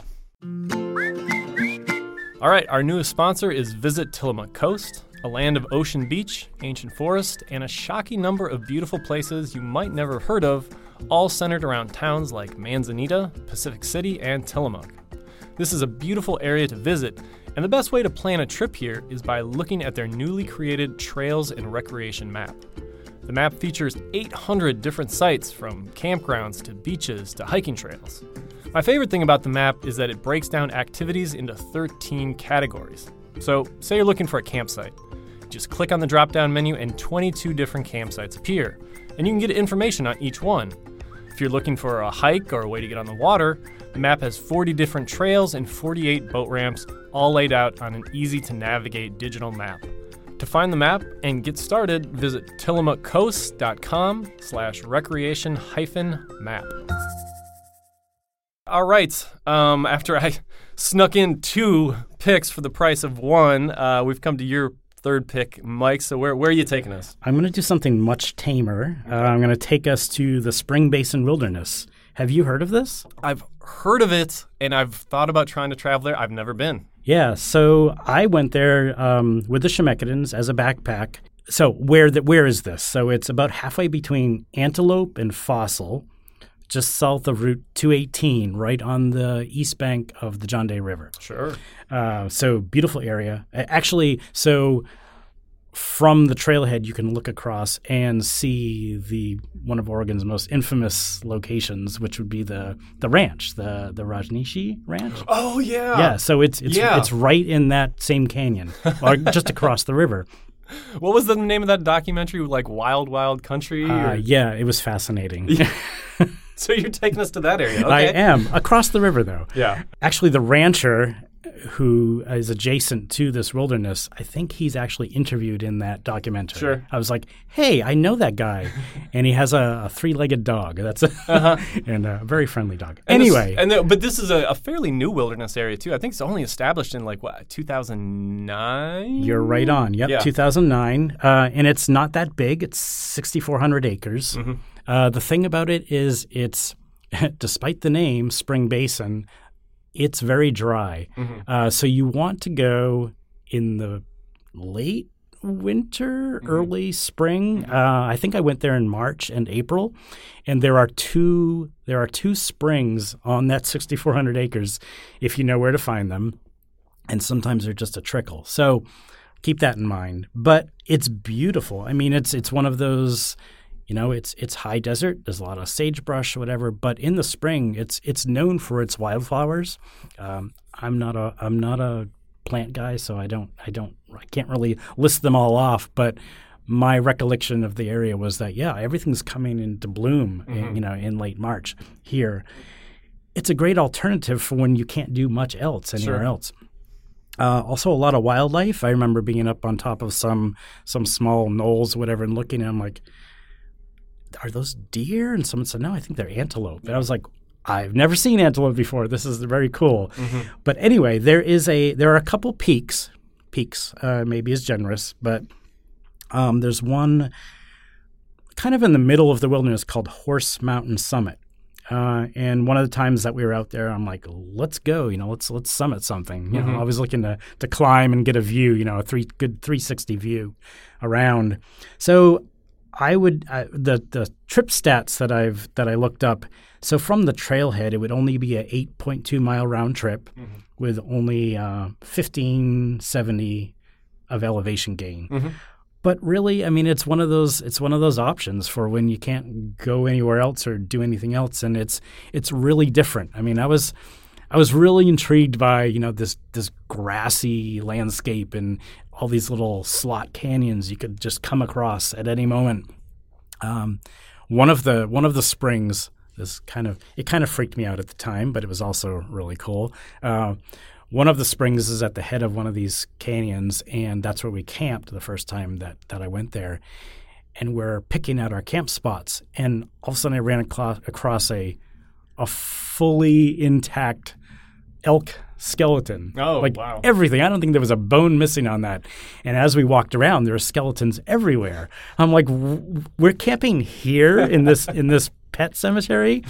All right, our newest sponsor is Visit Tillamook Coast, a land of ocean beach, ancient forest, and a shocking number of beautiful places you might never have heard of, all centered around towns like Manzanita, Pacific City, and Tillamook. This is a beautiful area to visit, and the best way to plan a trip here is by looking at their newly created Trails and Recreation map. The map features 800 different sites from campgrounds to beaches to hiking trails. My favorite thing about the map is that it breaks down activities into 13 categories. So, say you're looking for a campsite. Just click on the drop down menu and 22 different campsites appear, and you can get information on each one. If you're looking for a hike or a way to get on the water, the map has 40 different trails and 48 boat ramps, all laid out on an easy to navigate digital map. To find the map and get started, visit tillamookcoast.com slash recreation hyphen map. All right. Um, after I snuck in two picks for the price of one, uh, we've come to your third pick, Mike. So where, where are you taking us? I'm going to do something much tamer. Uh, I'm going to take us to the Spring Basin Wilderness. Have you heard of this? I've heard of it, and I've thought about trying to travel there. I've never been. Yeah, so I went there um, with the Chemeketans as a backpack. So where the, where is this? So it's about halfway between Antelope and Fossil, just south of Route 218, right on the east bank of the John Day River. Sure. Uh, so beautiful area. Actually, so from the trailhead, you can look across and see the one of Oregon's most infamous locations, which would be the the ranch, the the Rajneeshi Ranch. Oh yeah. Yeah, so it's it's Yeah. it's right in that same canyon, or just across the river. What was the name of that documentary? Like Wild Wild Country? Uh, yeah, it was fascinating. So you're taking us to that area? Okay. I am across the river though. Yeah. Actually, the rancher who is adjacent to this wilderness, I think he's actually interviewed in that documentary. Sure. I was like, hey, I know that guy. and he has a, a three legged dog. That's a, and a very friendly dog. Uh-huh. And this- anyway. and the, but this is a, a fairly new wilderness area too. I think it's only established in like what 2009. You're right on. Yep, Yeah. 2009. Uh, and it's not that big. It's 6,400 acres. Mm-hmm. Uh, the thing about it is, it's, despite the name, Spring Basin, it's very dry. Mm-hmm. Uh, so you want to go in the late winter, Mm-hmm. early spring. Uh, I think I went there in March and April, and there are two there are two springs on that 6,400 acres, if you know where to find them, and sometimes they're just a trickle. So keep that in mind. But it's beautiful. I mean, it's it's one of those. You know, it's it's high desert. There's a lot of sagebrush, whatever. But in the spring, it's it's known for its wildflowers. Um, I'm not a I'm not a plant guy, so I don't I don't I can't really list them all off. But my recollection of the area was that yeah, everything's coming into bloom. In, you know, in late March here. It's a great alternative for when you can't do much else anywhere Sure. else. Uh, also, a lot of wildlife. I remember being up on top of some some small knolls, whatever, and looking. and I'm like, "Are those deer?" And someone said, "No, I think they're antelope." And I was like, "I've never seen antelope before. This is very cool." But anyway, there is a there are a couple peaks. Peaks uh, maybe is generous, but um, there's one kind of in the middle of the wilderness called Horse Mountain Summit. Uh, and one of the times that we were out there, I'm like, let's go, you know, let's let's summit something. You know, I was looking to to climb and get a view, you know, a three good 360 view around. So I would uh, the the trip stats that I've that I looked up. So from the trailhead, it would only be a 8.2 mile round trip with only uh, 1570 of elevation gain. But really, I mean, it's one of those it's one of those options for when you can't go anywhere else or do anything else, and it's it's really different. I mean, I was I was really intrigued by you know this this grassy landscape and all these little slot canyons you could just come across at any moment. Um, one of the one of the springs this kind of it kind of freaked me out at the time, but it was also really cool. Uh, one of the springs is at the head of one of these canyons, and that's where we camped the first time that that I went there. And we're picking out our camp spots, and all of a sudden I ran across, across a a fully intact elk skeleton. Oh, like wow. everything. I don't think there was a bone missing on that. And as we walked around, there were skeletons everywhere. I'm like, "W- we're camping here in this in this pet cemetery.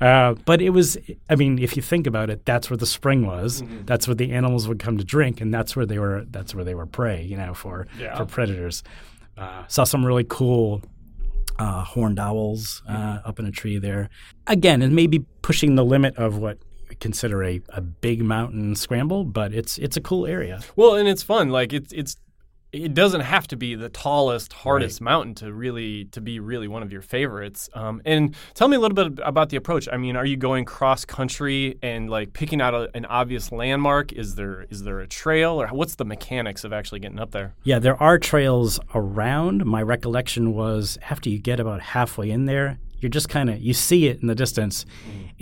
Uh, but it was, I mean, if you think about it, that's where the spring was. Mm-hmm. That's where the animals would come to drink, and that's where they were. That's where they were prey, you know, for Yeah. for predators. Uh, saw some really cool uh, horned owls uh, up in a tree there. Again, it may be pushing the limit of what consider a, a big mountain scramble, but it's it's a cool area. Well, and it's fun. Like it's it's it doesn't have to be the tallest, hardest mountain to really to be really one of your favorites. Um, and tell me a little bit about the approach. I mean, are you going cross country and like picking out a, an obvious landmark? Is there is there a trail or what's the mechanics of actually getting up there? Yeah, there are trails around. My recollection was after you get about halfway in there, you're just kind of you see it in the distance,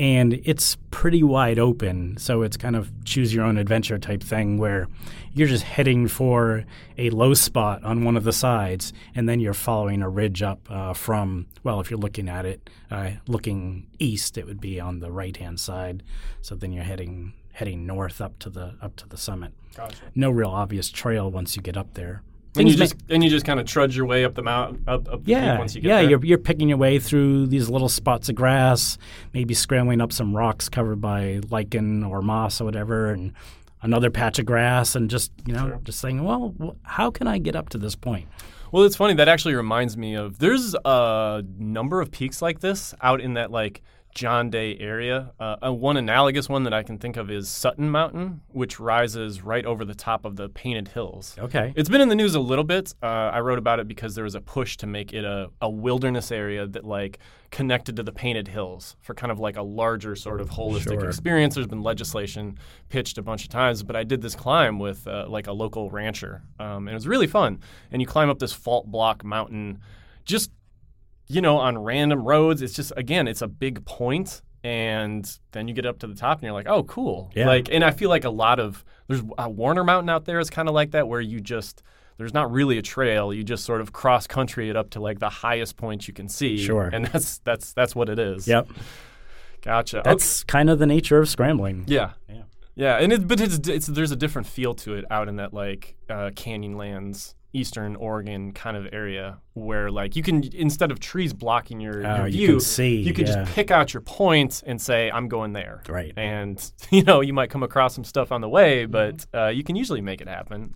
and it's pretty wide open. So it's kind of choose your own adventure type thing where you're just heading for a low spot on one of the sides, and then you're following a ridge up uh, from well, if you're looking at it, uh, looking east, it would be on the right hand side. So then you're heading heading north up to the up to the summit. Gotcha. No real obvious trail once you get up there. And you just and you just kind of trudge your way up the mountain up, up the yeah, peak once you get yeah, there. you're you're picking your way through these little spots of grass, maybe scrambling up some rocks covered by lichen or moss or whatever, and another patch of grass, and just you know, just saying, well, how can I get up to this point? Well, it's funny. That actually reminds me of there's a number of peaks like this out in that like John Day area. Uh, uh, one analogous one that I can think of is Sutton Mountain, which rises right over the top of the Painted Hills. Okay, It's been in the news a little bit. Uh, I wrote about it because there was a push to make it a, a wilderness area that like connected to the Painted Hills for kind of like a larger sort of holistic Sure. experience. There's been legislation pitched a bunch of times, but I did this climb with uh, like a local rancher, um, and it was really fun. And you climb up this fault block mountain, just you know, on random roads. It's just again, it's a big point, and then you get up to the top, and you're like, oh, cool. Yeah. Like, and I feel like a lot of there's a Warner Mountain out there is kind of like that, where you just there's not really a trail. You just sort of cross country it up to like the highest point you can see. Sure. And that's that's that's what it is. yep, Gotcha. that's kind of the nature of scrambling. Yeah. Yeah. Yeah, and it, but it's, it's there's a different feel to it out in that like uh, Canyonlands, Eastern Oregon kind of area where like you can instead of trees blocking your, Oh, your you view, can see, you can yeah. just pick out your point and say I'm going there. Right. And you know you might come across some stuff on the way, but uh, you can usually make it happen.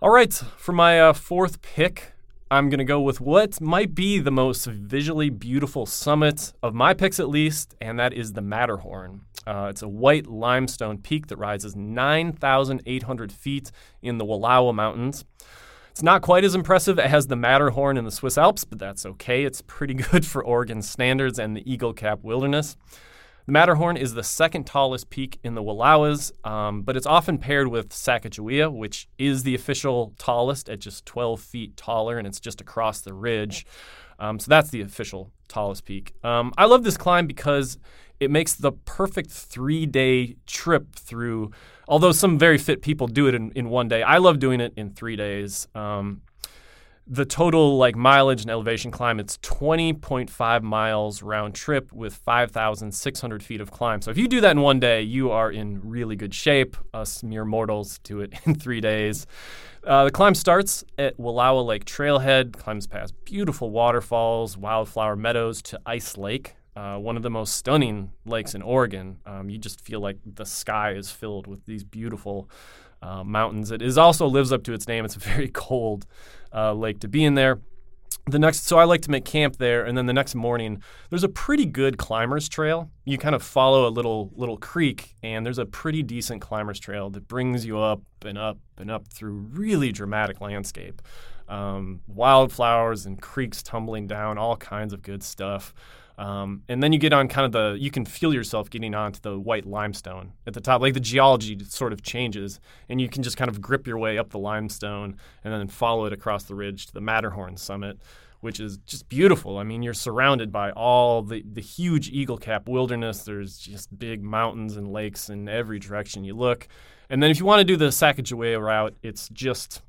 All right, for my uh, fourth pick, I'm going to go with what might be the most visually beautiful summit of my picks, at least, and that is the Matterhorn. Uh, it's a white limestone peak that rises 9,800 feet in the Wallowa Mountains. It's not quite as impressive as the Matterhorn in the Swiss Alps, but that's okay. It's pretty good for Oregon standards and the Eagle Cap Wilderness. The Matterhorn is the second tallest peak in the Wallowas, um, but it's often paired with Sacajawea, which is the official tallest at just 12 feet taller, and it's just across the ridge. Um, so that's the official tallest peak. Um, I love this climb because it makes the perfect three day trip through. Although some very fit people do it in, in one day, I love doing it in three days. Um, the total like mileage and elevation climb it's 20.5 miles round trip with 5600 feet of climb so if you do that in one day you are in really good shape us mere mortals do it in three days uh, the climb starts at Wallowa Lake Trailhead, climbs past beautiful waterfalls, wildflower meadows to Ice Lake, uh, one of the most stunning lakes in Oregon. Um, you just feel like the sky is filled with these beautiful uh, mountains. It is also lives up to its name. It's a very cold uh, lake to be in there. The next, so I like to make camp there, and then the next morning, there's a pretty good climbers trail. You kind of follow a little little creek, and there's a pretty decent climbers trail that brings you up and up and up through really dramatic landscape, um, wildflowers and creeks tumbling down, all kinds of good stuff. Um, and then you get on kind of the, you can feel yourself getting onto the white limestone at the top. Like the geology sort of changes, and you can just kind of grip your way up the limestone and then follow it across the ridge to the Matterhorn summit, which is just beautiful. I mean, you're surrounded by all the, the huge Eagle Cap wilderness. There's just big mountains and lakes in every direction you look. And then if you want to do the Sacajawea route, it's just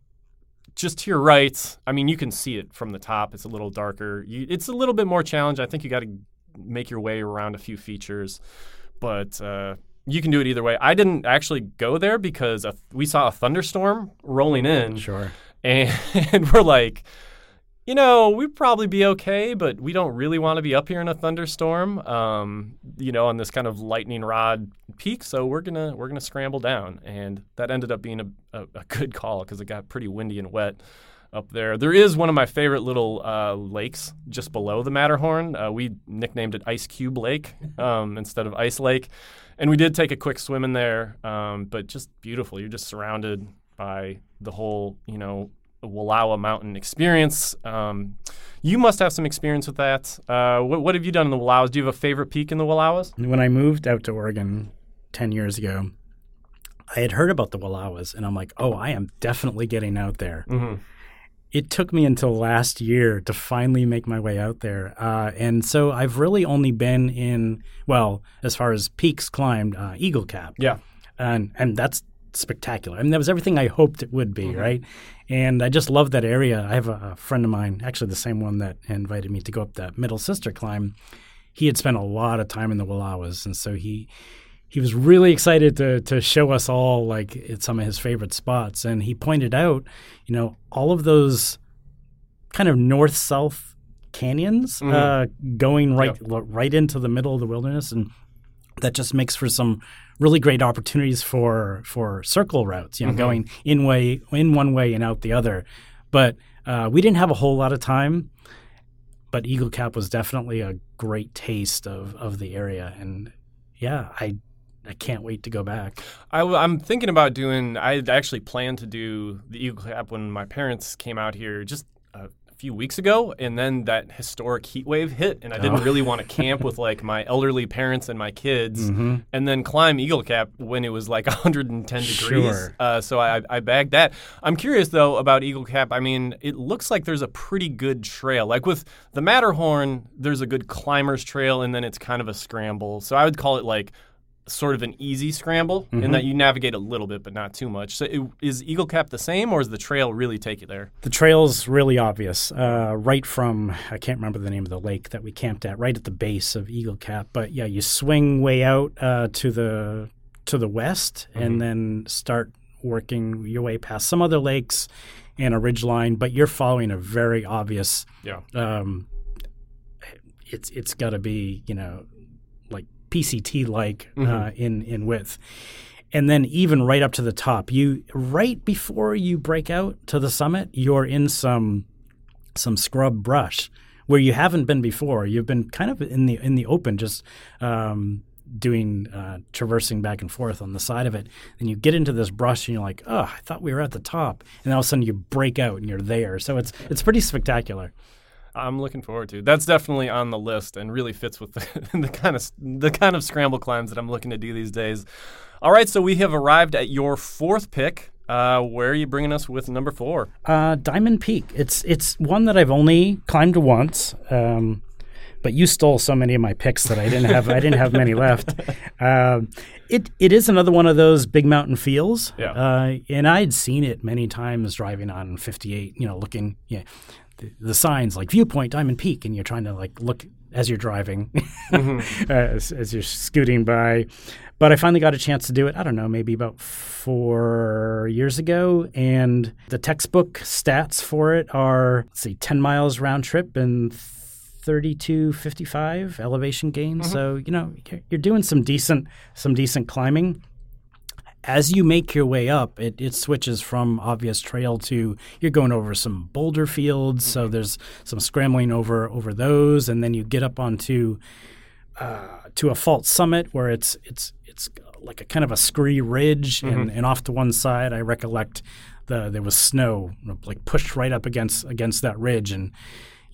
just to your right. I mean, you can see it from the top. It's a little darker. You, it's a little bit more challenge. I think you got to make your way around a few features, but uh, you can do it either way. I didn't actually go there because a, we saw a thunderstorm rolling in, Sure. and, and we're like, you know, we'd probably be okay, but we don't really want to be up here in a thunderstorm, um, you know, on this kind of lightning rod peak. So we're gonna we're gonna scramble down, and that ended up being a, a, a good call because it got pretty windy and wet up there. There is one of my favorite little uh, lakes just below the Matterhorn. Uh, we nicknamed it Ice Cube Lake um, instead of Ice Lake, and we did take a quick swim in there. Um, but just beautiful. You're just surrounded by the whole, you know, Wallowa Mountain experience. Um, you must have some experience with that. Uh, what, what have you done in the Wallowas? Do you have a favorite peak in the Wallowas? When I moved out to Oregon 10 years ago, I had heard about the Wallowas, and I'm like, oh, I am definitely getting out there. Mm-hmm. it took me until last year to finally make my way out there. Uh, and so I've really only been in, well, as far as peaks climbed, uh, Eagle Cap. Yeah. And, and that's spectacular. I mean, that was everything I hoped it would be, Mm-hmm. right? And I just love that area. I have a, a friend of mine, actually the same one that invited me to go up that Middle Sister climb. He had spent a lot of time in the Wallowas, and so he he was really excited to to show us all like some of his favorite spots. And he pointed out, you know, all of those kind of north south canyons uh, going right l- right into the middle of the wilderness, and that just makes for some really great opportunities for for circle routes. You know, going in way in one way and out the other. But uh, we didn't have a whole lot of time. But Eagle Cap was definitely a great taste of of the area, and yeah, I I can't wait to go back. I, am thinking about doing. I actually planned to do the Eagle Cap when my parents came out here just few weeks ago, and then that historic heat wave hit, and I didn't Oh. really want to camp with like my elderly parents and my kids, Mm-hmm. and then climb Eagle Cap when it was like 110 degrees. Uh, so I, I bagged that. I'm curious though about Eagle Cap. I mean, it looks like there's a pretty good trail. Like with the Matterhorn, there's a good climbers trail, and then it's kind of a scramble. So I would call it like sort of an easy scramble in that you navigate a little bit, but not too much. So it, is Eagle Cap the same, or does the trail really take you there? The trail's really obvious, uh, right from I can't remember the name of the lake that we camped at, right at the base of Eagle Cap. But yeah, you swing way out uh, to the to the west, and then start working your way past some other lakes and a ridge line. But you're following a very obvious. Yeah. Um, it's it's got to be you know PCT like uh, in in width. And then even right up to the top, you right before you break out to the summit, you're in some some scrub brush where you haven't been before. You've been kind of in the in the open, just um, doing uh, traversing back and forth on the side of it. And you get into this brush, and you're like, "Oh, I thought we were at the top." And all of a sudden, you break out, and you're there. So it's it's pretty spectacular. I'm looking forward to. That's definitely on the list and really fits with the, the kind of the kind of scramble climbs that I'm looking to do these days. All right, so we have arrived at your fourth pick. Uh, where are you bringing us with number four? Uh, Diamond Peak. It's it's one that I've only climbed once. Um, but you stole so many of my picks that I didn't have. I didn't have many left. Um, it it is another one of those big mountain feels. Yeah. Uh, and I'd seen it many times driving on 58. You know, looking yeah, the, signs like viewpoint Diamond Peak, and you're trying to like look as you're driving, mm-hmm. uh, as, as you're scooting by. But I finally got a chance to do it. I don't know, maybe about four years ago, and the textbook stats for it are let's see, 10 miles round trip and 3255 elevation gain. Mm-hmm. So you know you're- you're doing some decent some decent climbing as you make your way up, it, it switches from obvious trail to you're going over some boulder fields. So there's some scrambling over over those, and then you get up onto uh, to a fault summit where it's it's it's like a kind of a scree ridge, and, and off to one side, I recollect the there was snow like pushed right up against against that ridge, and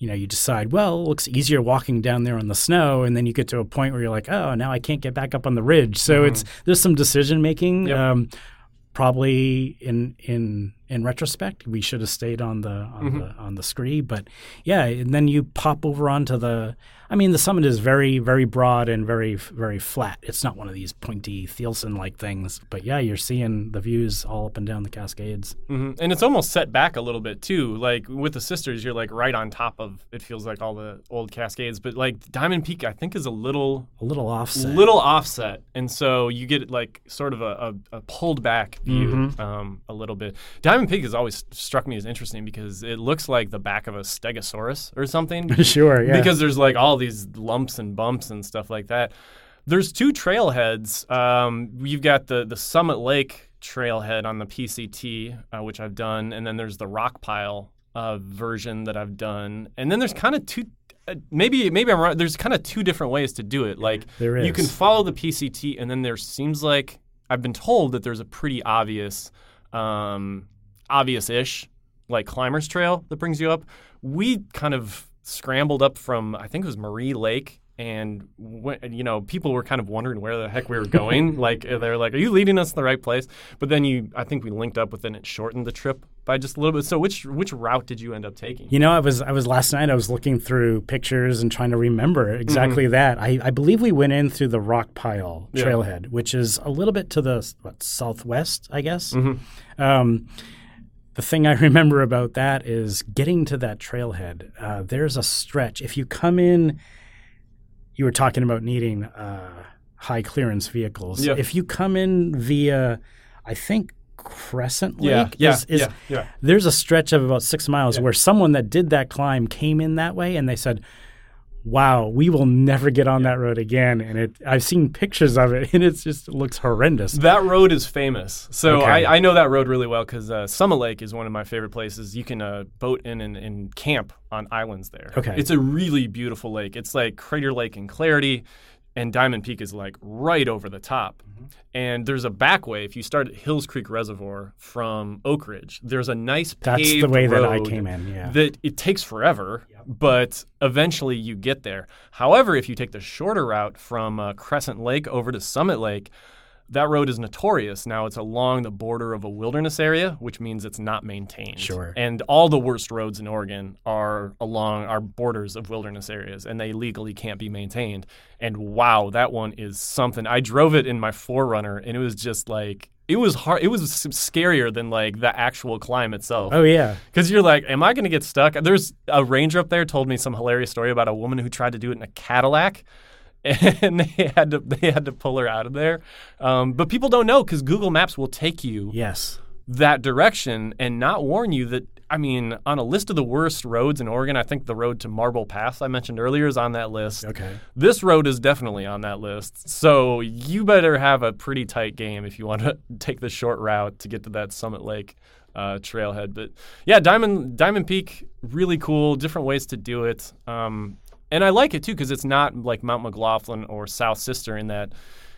you know, you decide, well, it looks easier walking down there on the snow, and then you get to a point where you're like, oh, now I can't get back up on the ridge. So it's there's some decision making. Yep. Um, probably in in in retrospect, we should have stayed on the on the on the scree. But yeah, and then you pop over onto the. I mean, the summit is very very broad and very very flat. It's not one of these pointy Thielsen like things. But yeah, you're seeing the views all up and down the Cascades. hmm And it's almost set back a little bit too. Like with the sisters, you're like right on top of. It feels like all the old Cascades, but like Diamond Peak, I think is a little A little offset. little offset, and so you get like sort of a, a, a pulled back view Mm-hmm. um, a little bit. Diamond Peak has always struck me as interesting because it looks like the back of a Stegosaurus or something. sure. Yeah. because there's like all these lumps and bumps and stuff like that. There's two trailheads. Um, you've got the the Summit Lake trailhead on the PCT, uh, which I've done, and then there's the Rock Pile uh, version that I've done, and then there's kind of two. Uh, maybe maybe I'm right. There's kind of two different ways to do it. Like There you can follow the PCT, and then there seems like I've been told that there's a pretty obvious, um, obvious-ish like climbers trail that brings you up. We kind of scrambled up from I think it was Marie Lake and when, you know people were kind of wondering where the heck we were going. like uh, they're like, "Are you leading us in the right place?" But then you, I think we linked up with, and it shortened the trip by just a little bit. So which which route did you end up taking? You know, I was I was last night. I was looking through pictures and trying to remember mm-hmm. exactly that. I, I believe we went in through the Rock Pile Yeah. Trailhead, which is a little bit to the what, southwest, I guess. Mm-hmm. Um, the thing I remember about that is getting to that trailhead. Uh, there's a stretch. If you come in, you were talking about needing uh, high clearance vehicles. Yeah. If you come in via, I think Crescent Lake, Yeah, yeah, is, is yeah, yeah. there's a stretch of about six miles where someone that did that climb came in that way, and they said. Wow, we will never get on that road again. And it, I've seen pictures of it, and it just looks horrendous. That road is famous. So Okay. I, I know that road really well because uh, Summit Lake is one of my favorite places. You can uh, boat in and, and camp on islands there. Okay. It's a really beautiful lake. It's like Crater Lake in clarity, and Diamond Peak is like right over the top. Mm-hmm. And there's a back way. If you start at Hills Creek Reservoir from Oakridge, there's a nice That's the way that I came in, yeah. That it takes forever, but eventually you get there. However, if you take the shorter route from uh, Crescent Lake over to Summit Lake, that road is notorious. Now it's along the border of a wilderness area, which means it's not maintained. Sure. And all the worst roads in Oregon are along our borders of wilderness areas, and they legally can't be maintained. And wow, that one is something. I drove it in my 4Runner, and it was just like it was hard. It was scarier than like the actual climb itself. Oh yeah, Because you're like, am I going to get stuck? There's a ranger up there told me some hilarious story about a woman who tried to do it in a Cadillac, and they had to they had to pull her out of there. Um, but people don't know because Google Maps will take you yes. that direction and not warn you that. I mean, on a list of the worst roads in Oregon, I think the road to Marble Pass I mentioned earlier is on that list. Okay. This road is definitely on that list. So you better have a pretty tight game if you want to take the short route to get to that Summit Lake uh, trailhead. But yeah, Diamond Diamond Peak, really cool. Different ways to do it. Um, and I like it too because it's not like Mount McLaughlin or South Sister in that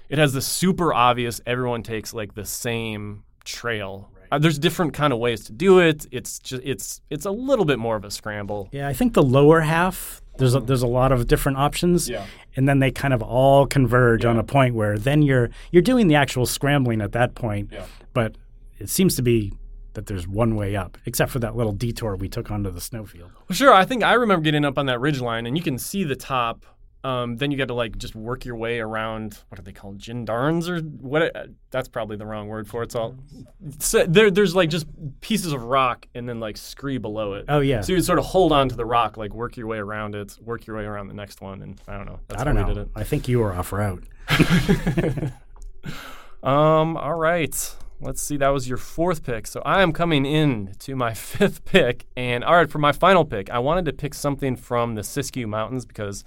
it has the super obvious. Everyone takes like the same trail. Uh, there's different kind of ways to do it. It's just it's it's a little bit more of a scramble. Yeah, I think the lower half there's a, there's a lot of different options, Yeah. and then they kind of all converge on a point where then you're you're doing the actual scrambling at that point. Yeah. But it seems to be that there's one way up, except for that little detour we took onto the snowfield. Well, sure. I think I remember getting up on that ridge line, and you can see the top. Um, then you got to like just work your way around. What are they called? Gendarmes or what? uh, That's probably the wrong word for it. It's all. So there, there's like just pieces of rock and then like scree below it. Oh yeah, So you sort of hold on to the rock, like work your way around it, work your way around the next one, and I don't know. That's I don't know. I think you were off route. Um. All right. Let's see. That was your fourth pick. So I am coming in to my fifth pick, and all right, for my final pick, I wanted to pick something from the Siskiyou Mountains because,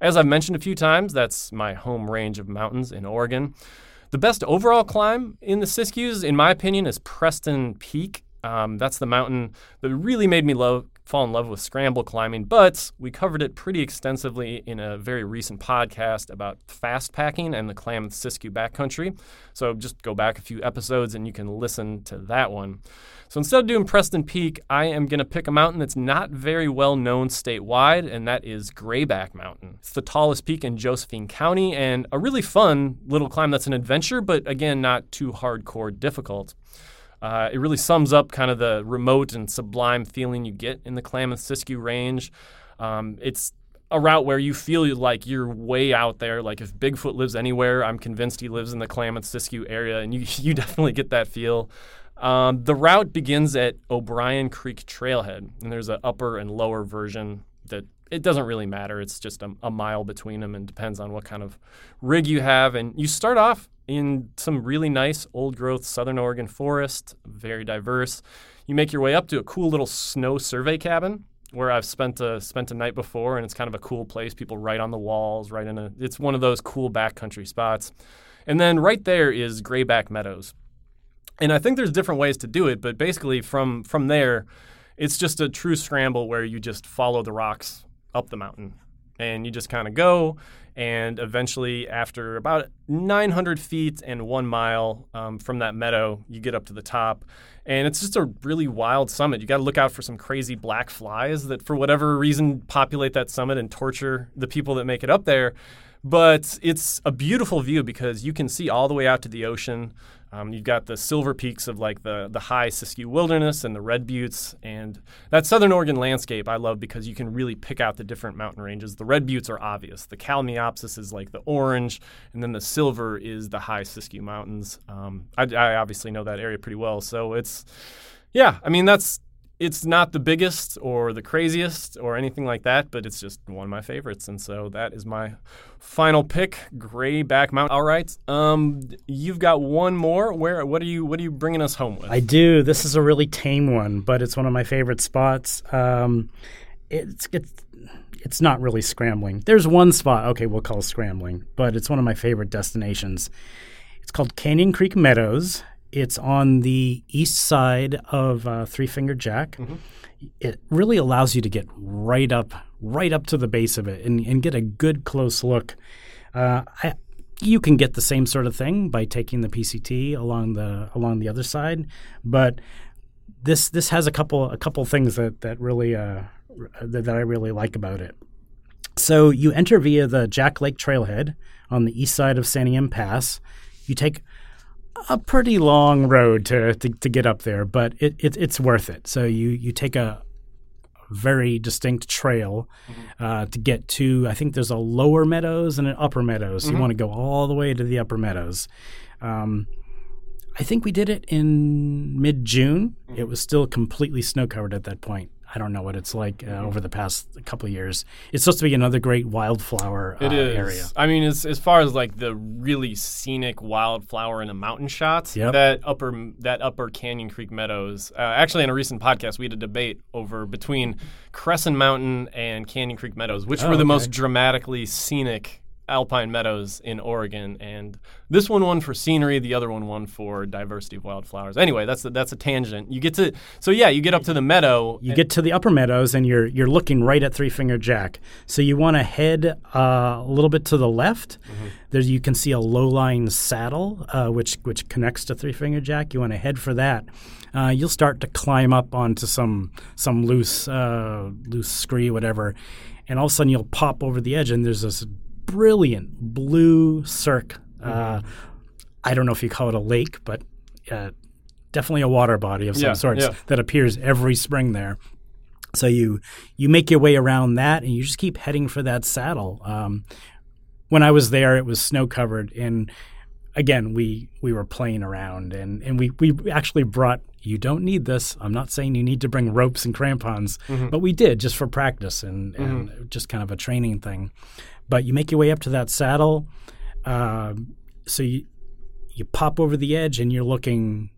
as I've mentioned a few times, that's my home range of mountains in Oregon. The best overall climb in the Siskiyous, in my opinion, is Preston Peak. Um, that's the mountain that really made me love, fall in love with scramble climbing. But we covered it pretty extensively in a very recent podcast about fast packing and the Klamath Siskiyou backcountry. So just go back a few episodes and you can listen to that one. So instead of doing Preston Peak, I am going to pick a mountain that's not very well known statewide, and that is Grayback Mountain. It's the tallest peak in Josephine County and a really fun little climb that's an adventure, but again, not too hardcore difficult. Uh, it really sums up kind of the remote and sublime feeling you get in the Klamath Siskiyou Range. Um, it's a route where you feel like you're way out there. Like if Bigfoot lives anywhere, I'm convinced he lives in the Klamath Siskiyou area, and you you definitely get that feel. Um, the route begins at O'Brien Creek Trailhead, and there's an upper and lower version that it doesn't really matter. It's just a, a mile between them, and depends on what kind of rig you have. And you start off in some really nice old growth Southern Oregon forest, very diverse. You make your way up to a cool little snow survey cabin where I've spent a spent a night before, and it's kind of a cool place. People write on the walls, right in a. It's one of those cool backcountry spots. And then right there is Grayback Meadows, and I think there's different ways to do it, but basically from from there, it's just a true scramble where you just follow the rocks up the mountain. and you just kind of go. And eventually, after about 900 feet and one mile um, from that meadow, you get up to the top. And it's just a really wild summit. You got to look out for some crazy black flies that, for whatever reason, populate that summit and torture the people that make it up there. But it's a beautiful view because you can see all the way out to the ocean. Um, you've got the silver peaks of like the the high Siskiyou Wilderness and the Red Buttes, and that Southern Oregon landscape I love because you can really pick out the different mountain ranges. The Red Buttes are obvious. The Kalmiopsis is like the orange, and then the silver is the high Siskiyou Mountains. Um, I, I obviously know that area pretty well, so it's yeah. I mean that's it's not the biggest or the craziest or anything like that, but it's just one of my favorites, and so that is my final pick, Grayback Mountain. All right, um, you've got one more. Where? What are you? What are you bringing us home with? I do. This is a really tame one, but it's one of my favorite spots. Um, it's it's it's not really scrambling. There's one spot. Okay, we'll call it scrambling, but it's one of my favorite destinations. It's called Canyon Creek Meadows. It's on the east side of uh, Three Finger Jack. Mm-hmm. It really allows you to get right up, right up to the base of it, and, and get a good close look. Uh, I, you can get the same sort of thing by taking the PCT along the along the other side, but this this has a couple a couple things that that really uh, that, that I really like about it. So you enter via the Jack Lake Trailhead on the east side of Santiam Pass. You take a pretty long road to, to, to get up there, but it, it, it's worth it. So you, you take a very distinct trail uh, to get to, I think there's a lower meadows and an upper meadows. So You want to go all the way to the upper meadows. Um, I think we did it in mid June. It was still completely snow covered at that point. I don't know what it's like uh, over the past couple of years. It's supposed to be another great wildflower uh, It is. area. I mean, as as far as like the really scenic wildflower in the mountain shots, Yep. that upper that upper Canyon Creek Meadows. Uh, actually, in a recent podcast, we had a debate over between Crescent Mountain and Canyon Creek Meadows, which Oh, were the okay. most dramatically scenic alpine meadows in Oregon. And this one won for scenery, the other one won for diversity of wildflowers. Anyway, that's a, that's a tangent. You get to so yeah, you get up to the meadow. You get to the upper meadows and you're you're looking right at Three Finger Jack. So you want to head uh, a little bit to the left. There you can see a low-lying saddle uh, which which connects to Three Finger Jack. You want to head for that. Uh, you'll start to climb up onto some some loose uh, loose scree whatever, and all of a sudden you'll pop over the edge and there's this brilliant blue cirque. Uh, I don't know if you call it a lake, but uh, definitely a water body of some Yeah, sorts yeah. that appears every spring there. So you you make your way around that, and you just keep heading for that saddle. Um, when I was there, it was snow covered, and again, we we were playing around, and and we we actually brought. You don't need this. I'm not saying you need to bring ropes and crampons, but we did just for practice and, and just kind of a training thing. But you make your way up to that saddle. Um, so you you pop over the edge and you're looking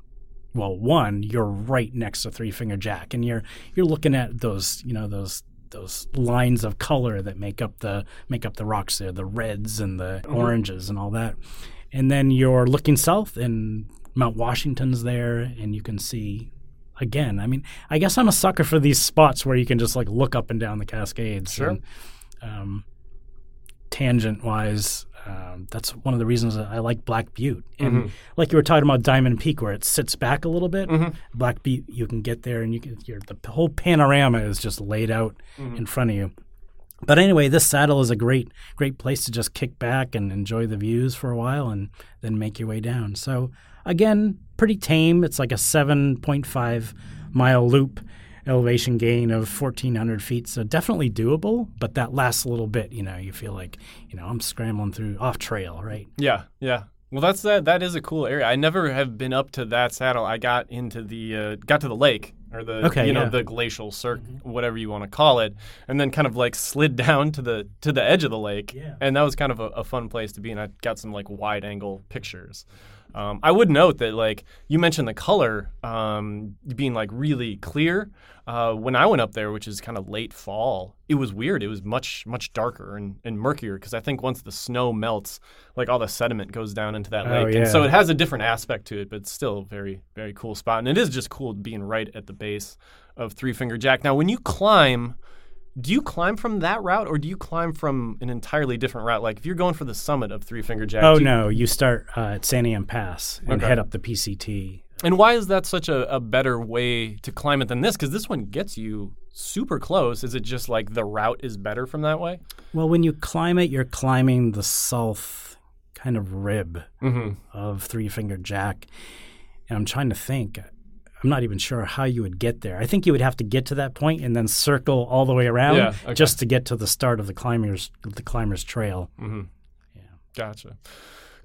well one you're right next to three finger jack and you're you're looking at those you know those those lines of color that make up the make up the rocks there the reds and the oranges and all that and then you're looking south and mount washington's there and you can see again i mean i guess i'm a sucker for these spots where you can just like look up and down the cascades Sure. and, um, tangent wise um, that's one of the reasons I like Black Butte. And mm-hmm. like you were talking about Diamond Peak, where it sits back a little bit, mm-hmm. Black Butte, you can get there and you can. The whole panorama is just laid out mm-hmm. in front of you. But anyway, this saddle is a great, great place to just kick back and enjoy the views for a while, and then make your way down. So again, pretty tame. It's like a seven point five mile loop elevation gain of 1400 feet so definitely doable but that last little bit you know you feel like you know i'm scrambling through off trail right Yeah, yeah. Well, that's that. That is a cool area. I never have been up to that saddle. I got into the uh, got to the lake or the Okay, you know yeah. the glacial cirque, whatever you want to call it, and then kind of like slid down to the to the edge of the lake. Yeah. And that was kind of a, a fun place to be, and I got some like wide angle pictures. Um, I would note that like you mentioned the color um, being like really clear. Uh, when I went up there, which is kind of late fall, it was weird. It was much much darker and, and murkier because I think once the snow melts, like all the sediment goes down into that Oh, lake, and so it has a different aspect to it. But it's still a very very cool spot, and it is just cool being right at the base of Three Finger Jack. Now, when you climb do you climb from that route or do you climb from an entirely different route? Like if you're going for the summit of Three Finger Jack. Oh you- no, you start uh, at Santiam Pass and Okay. head up the PCT. And why is that such a, a better way to climb it than this? Because this one gets you super close. Is it just like the route is better from that way? Well, when you climb it, you're climbing the south kind of rib Mm-hmm. of Three Finger Jack. And I'm trying to think. I'm not even sure how you would get there. I think you would have to get to that point and then circle all the way around Yeah, okay. just to get to the start of the climbers the climbers trail. Mm-hmm. Yeah, Gotcha.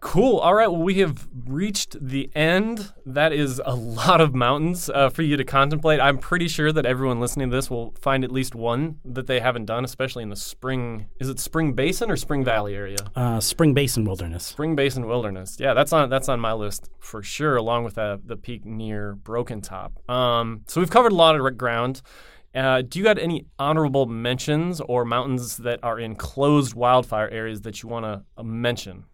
Cool. All right. Well, we have reached the end. That is a lot of mountains uh, for you to contemplate. I'm pretty sure that everyone listening to this will find at least one that they haven't done, especially in the spring. Is it Spring Basin or Spring Valley area? Uh, Spring Basin Wilderness. Spring Basin Wilderness. Yeah, that's on that's on my list for sure, along with uh, the peak near Broken Top. Um, so we've covered a lot of ground. Uh, do you got any honorable mentions or mountains that are in closed wildfire areas that you want to uh, mention?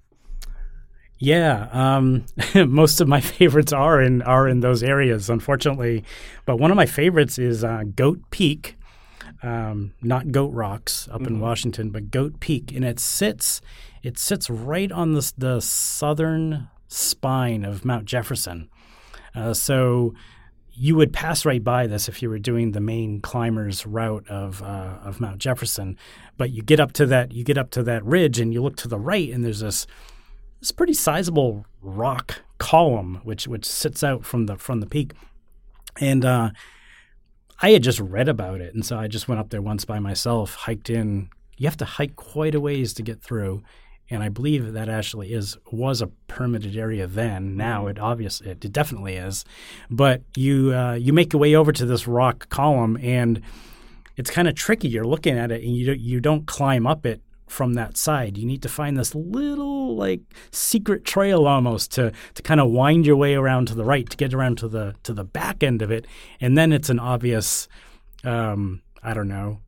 Yeah, um, most of my favorites are in are in those areas, unfortunately. But one of my favorites is uh, Goat Peak, um, not Goat Rocks up in Washington, but Goat Peak, and it sits it sits right on the the southern spine of Mount Jefferson. Uh, so you would pass right by this if you were doing the main climbers route of uh, of Mount Jefferson. But you get up to that you get up to that ridge and you look to the right, and there's this this pretty sizable rock column which which sits out from the from the peak, and uh, I had just read about it, and so I just went up there once by myself, hiked in. You have to hike quite a ways to get through, and I believe that actually is was a permitted area then. Now it obviously it definitely is, but you uh, you make your way over to this rock column, and it's kind of tricky. You're looking at it, and you you don't climb up it from that side. You need to find this little like secret trail almost to to kind of wind your way around to the right to get around to the to the back end of it, and then it's an obvious, um, I don't know,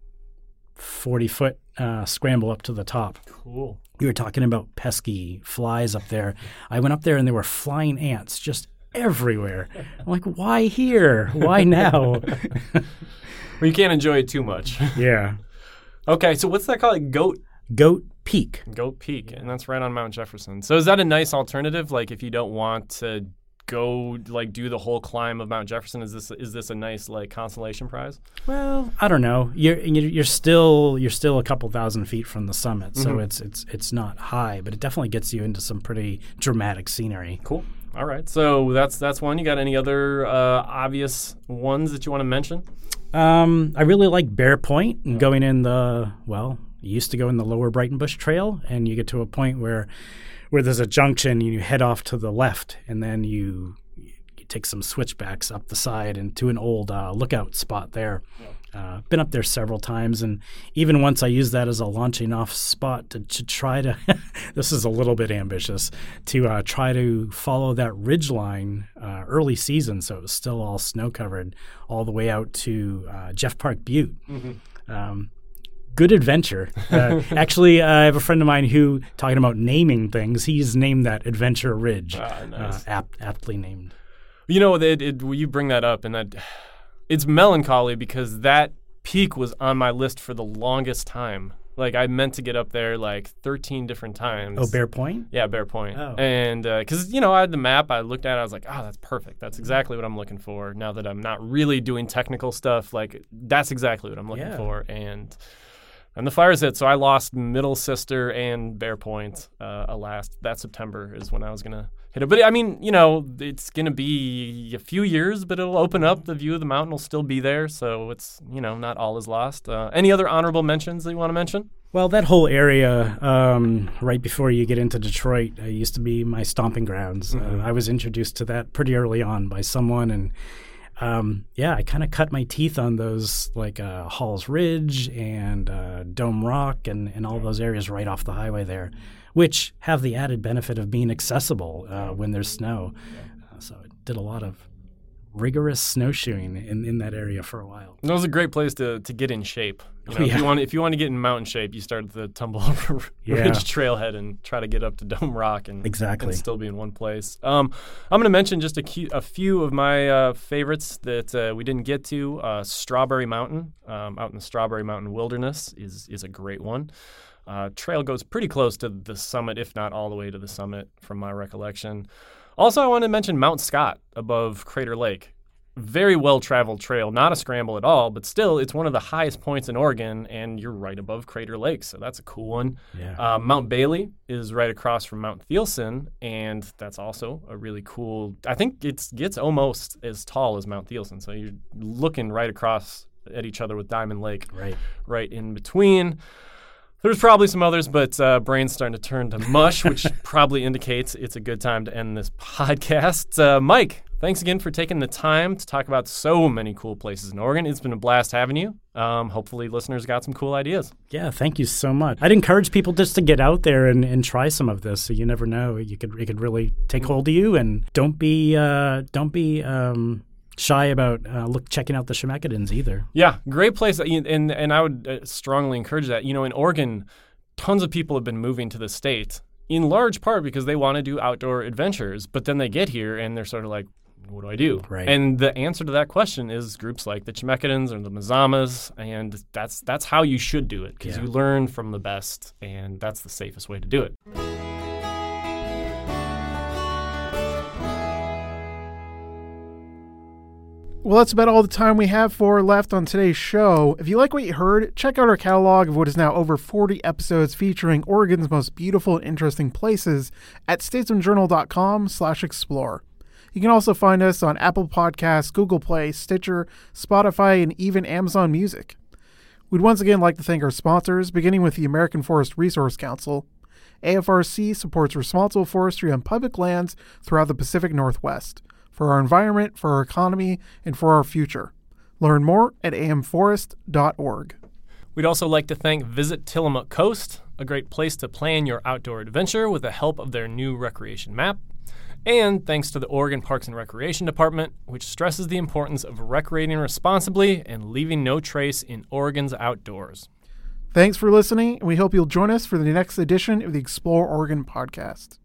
forty foot uh, scramble up to the top. Cool. You were talking about pesky flies up there. I went up there and there were flying ants just everywhere. I'm like, why here? Why now? Well, you can't enjoy it too much. yeah. okay, so what's that called? Goat Goat Peak. Goat Peak, and that's right on Mount Jefferson. So is that a nice alternative? Like if you don't want to go like do the whole climb of Mount Jefferson, is this is this a nice like consolation prize? Well, I don't know. You're you're still you're still a couple thousand feet from the summit, so it's it's it's not high, but it definitely gets you into some pretty dramatic scenery. Cool. All right. So that's that's one. You got any other uh, obvious ones that you want to mention? Um, I really like Bear Point and going in the well. You used to go in the Lower Breitenbush Trail, and you get to a point where where there's a junction, and you head off to the left, and then you you take some switchbacks up the side and to an old uh, lookout spot there. Uh, been up there several times, and even once I used that as a launching off spot to, to try to. this is a little bit ambitious to uh, try to follow that ridge line uh, early season, so it was still all snow covered, all the way out to uh, Jeff Park Butte. Um, good adventure. Uh, actually, uh, I have a friend of mine who, talking about naming things, he's named that Adventure Ridge. Ah, nice. uh, apt, aptly named. You know, it, it, you bring that up, and that it's melancholy because that peak was on my list for the longest time. Like I meant to get up there like 13 different times. Oh, Bear Point? Yeah, Bear Point. Oh. And because you know, I had the map, I looked at, it, I was like, oh, that's perfect. That's exactly what I'm looking for. Now that I'm not really doing technical stuff, like that's exactly what I'm looking Yeah. for. And and the fires hit, so I lost Middle Sister and Bear Point. Uh, alas, that September is when I was gonna hit it. But I mean, you know, it's gonna be a few years, but it'll open up. The view of the mountain will still be there, so it's you know not all is lost. Uh, any other honorable mentions that you want to mention? Well, that whole area um, right before you get into Detroit uh, used to be my stomping grounds. Uh, I was introduced to that pretty early on by someone, and um, yeah, I kind of cut my teeth on those like uh, Halls Ridge and uh, Dome Rock and, and all those areas right off the highway there, which have the added benefit of being accessible uh, when there's snow. Uh, so I did a lot of rigorous snowshoeing in, in that area for a while. That was a great place to, to get in shape. You Oh, know, if you want if you want to get in mountain shape, you start at the Tumble over Ridge Trailhead and try to get up to Dome Rock and Exactly. and still be in one place. Um, I'm going to mention just a, cu- a few of my uh, favorites that uh, we didn't get to. Uh, Strawberry Mountain um, out in the Strawberry Mountain Wilderness is is a great one. Uh, trail goes pretty close to the summit, if not all the way to the summit, from my recollection. Also, I want to mention Mount Scott above Crater Lake very well traveled trail, not a scramble at all, but still, it's one of the highest points in Oregon, and you're right above Crater Lake, so that's a cool one. Yeah. Uh, Mount Bailey is right across from Mount Thielsen, and that's also a really cool. I think it gets almost as tall as Mount Thielsen, so you're looking right across at each other with Diamond Lake right. right in between. There's probably some others, but uh, brain's starting to turn to mush, which probably indicates it's a good time to end this podcast. Uh, Mike, thanks again for taking the time to talk about so many cool places in Oregon. It's been a blast having you. Um, hopefully, listeners got some cool ideas. Yeah, thank you so much. I'd encourage people just to get out there and, and try some of this. So you never know, you could it could really take hold of you. And don't be uh, don't be um, shy about uh, look checking out the Chemeketans either. Yeah, great place, and and I would uh, strongly encourage that. You know, in Oregon, tons of people have been moving to the state in large part because they want to do outdoor adventures, but then they get here and they're sort of like, what do I do? Right. And the answer to that question is groups like the Chemeketans or the Mazamas, and that's that's how you should do it because Yeah. you learn from the best, and that's the safest way to do it. Well, that's about all the time we have for left on today's show. If you like what you heard, check out our catalog of what is now over 40 episodes featuring Oregon's most beautiful and interesting places at statesmanjournal.com slash explore. You can also find us on Apple Podcasts, Google Play, Stitcher, Spotify, and even Amazon Music. We'd once again like to thank our sponsors, beginning with the American Forest Resource Council. AFRC supports responsible forestry on public lands throughout the Pacific Northwest for our environment, for our economy, and for our future. Learn more at amforest.org. We'd also like to thank Visit Tillamook Coast, a great place to plan your outdoor adventure with the help of their new recreation map. And thanks to the Oregon Parks and Recreation Department, which stresses the importance of recreating responsibly and leaving no trace in Oregon's outdoors. Thanks for listening, and we hope you'll join us for the next edition of the Explore Oregon podcast.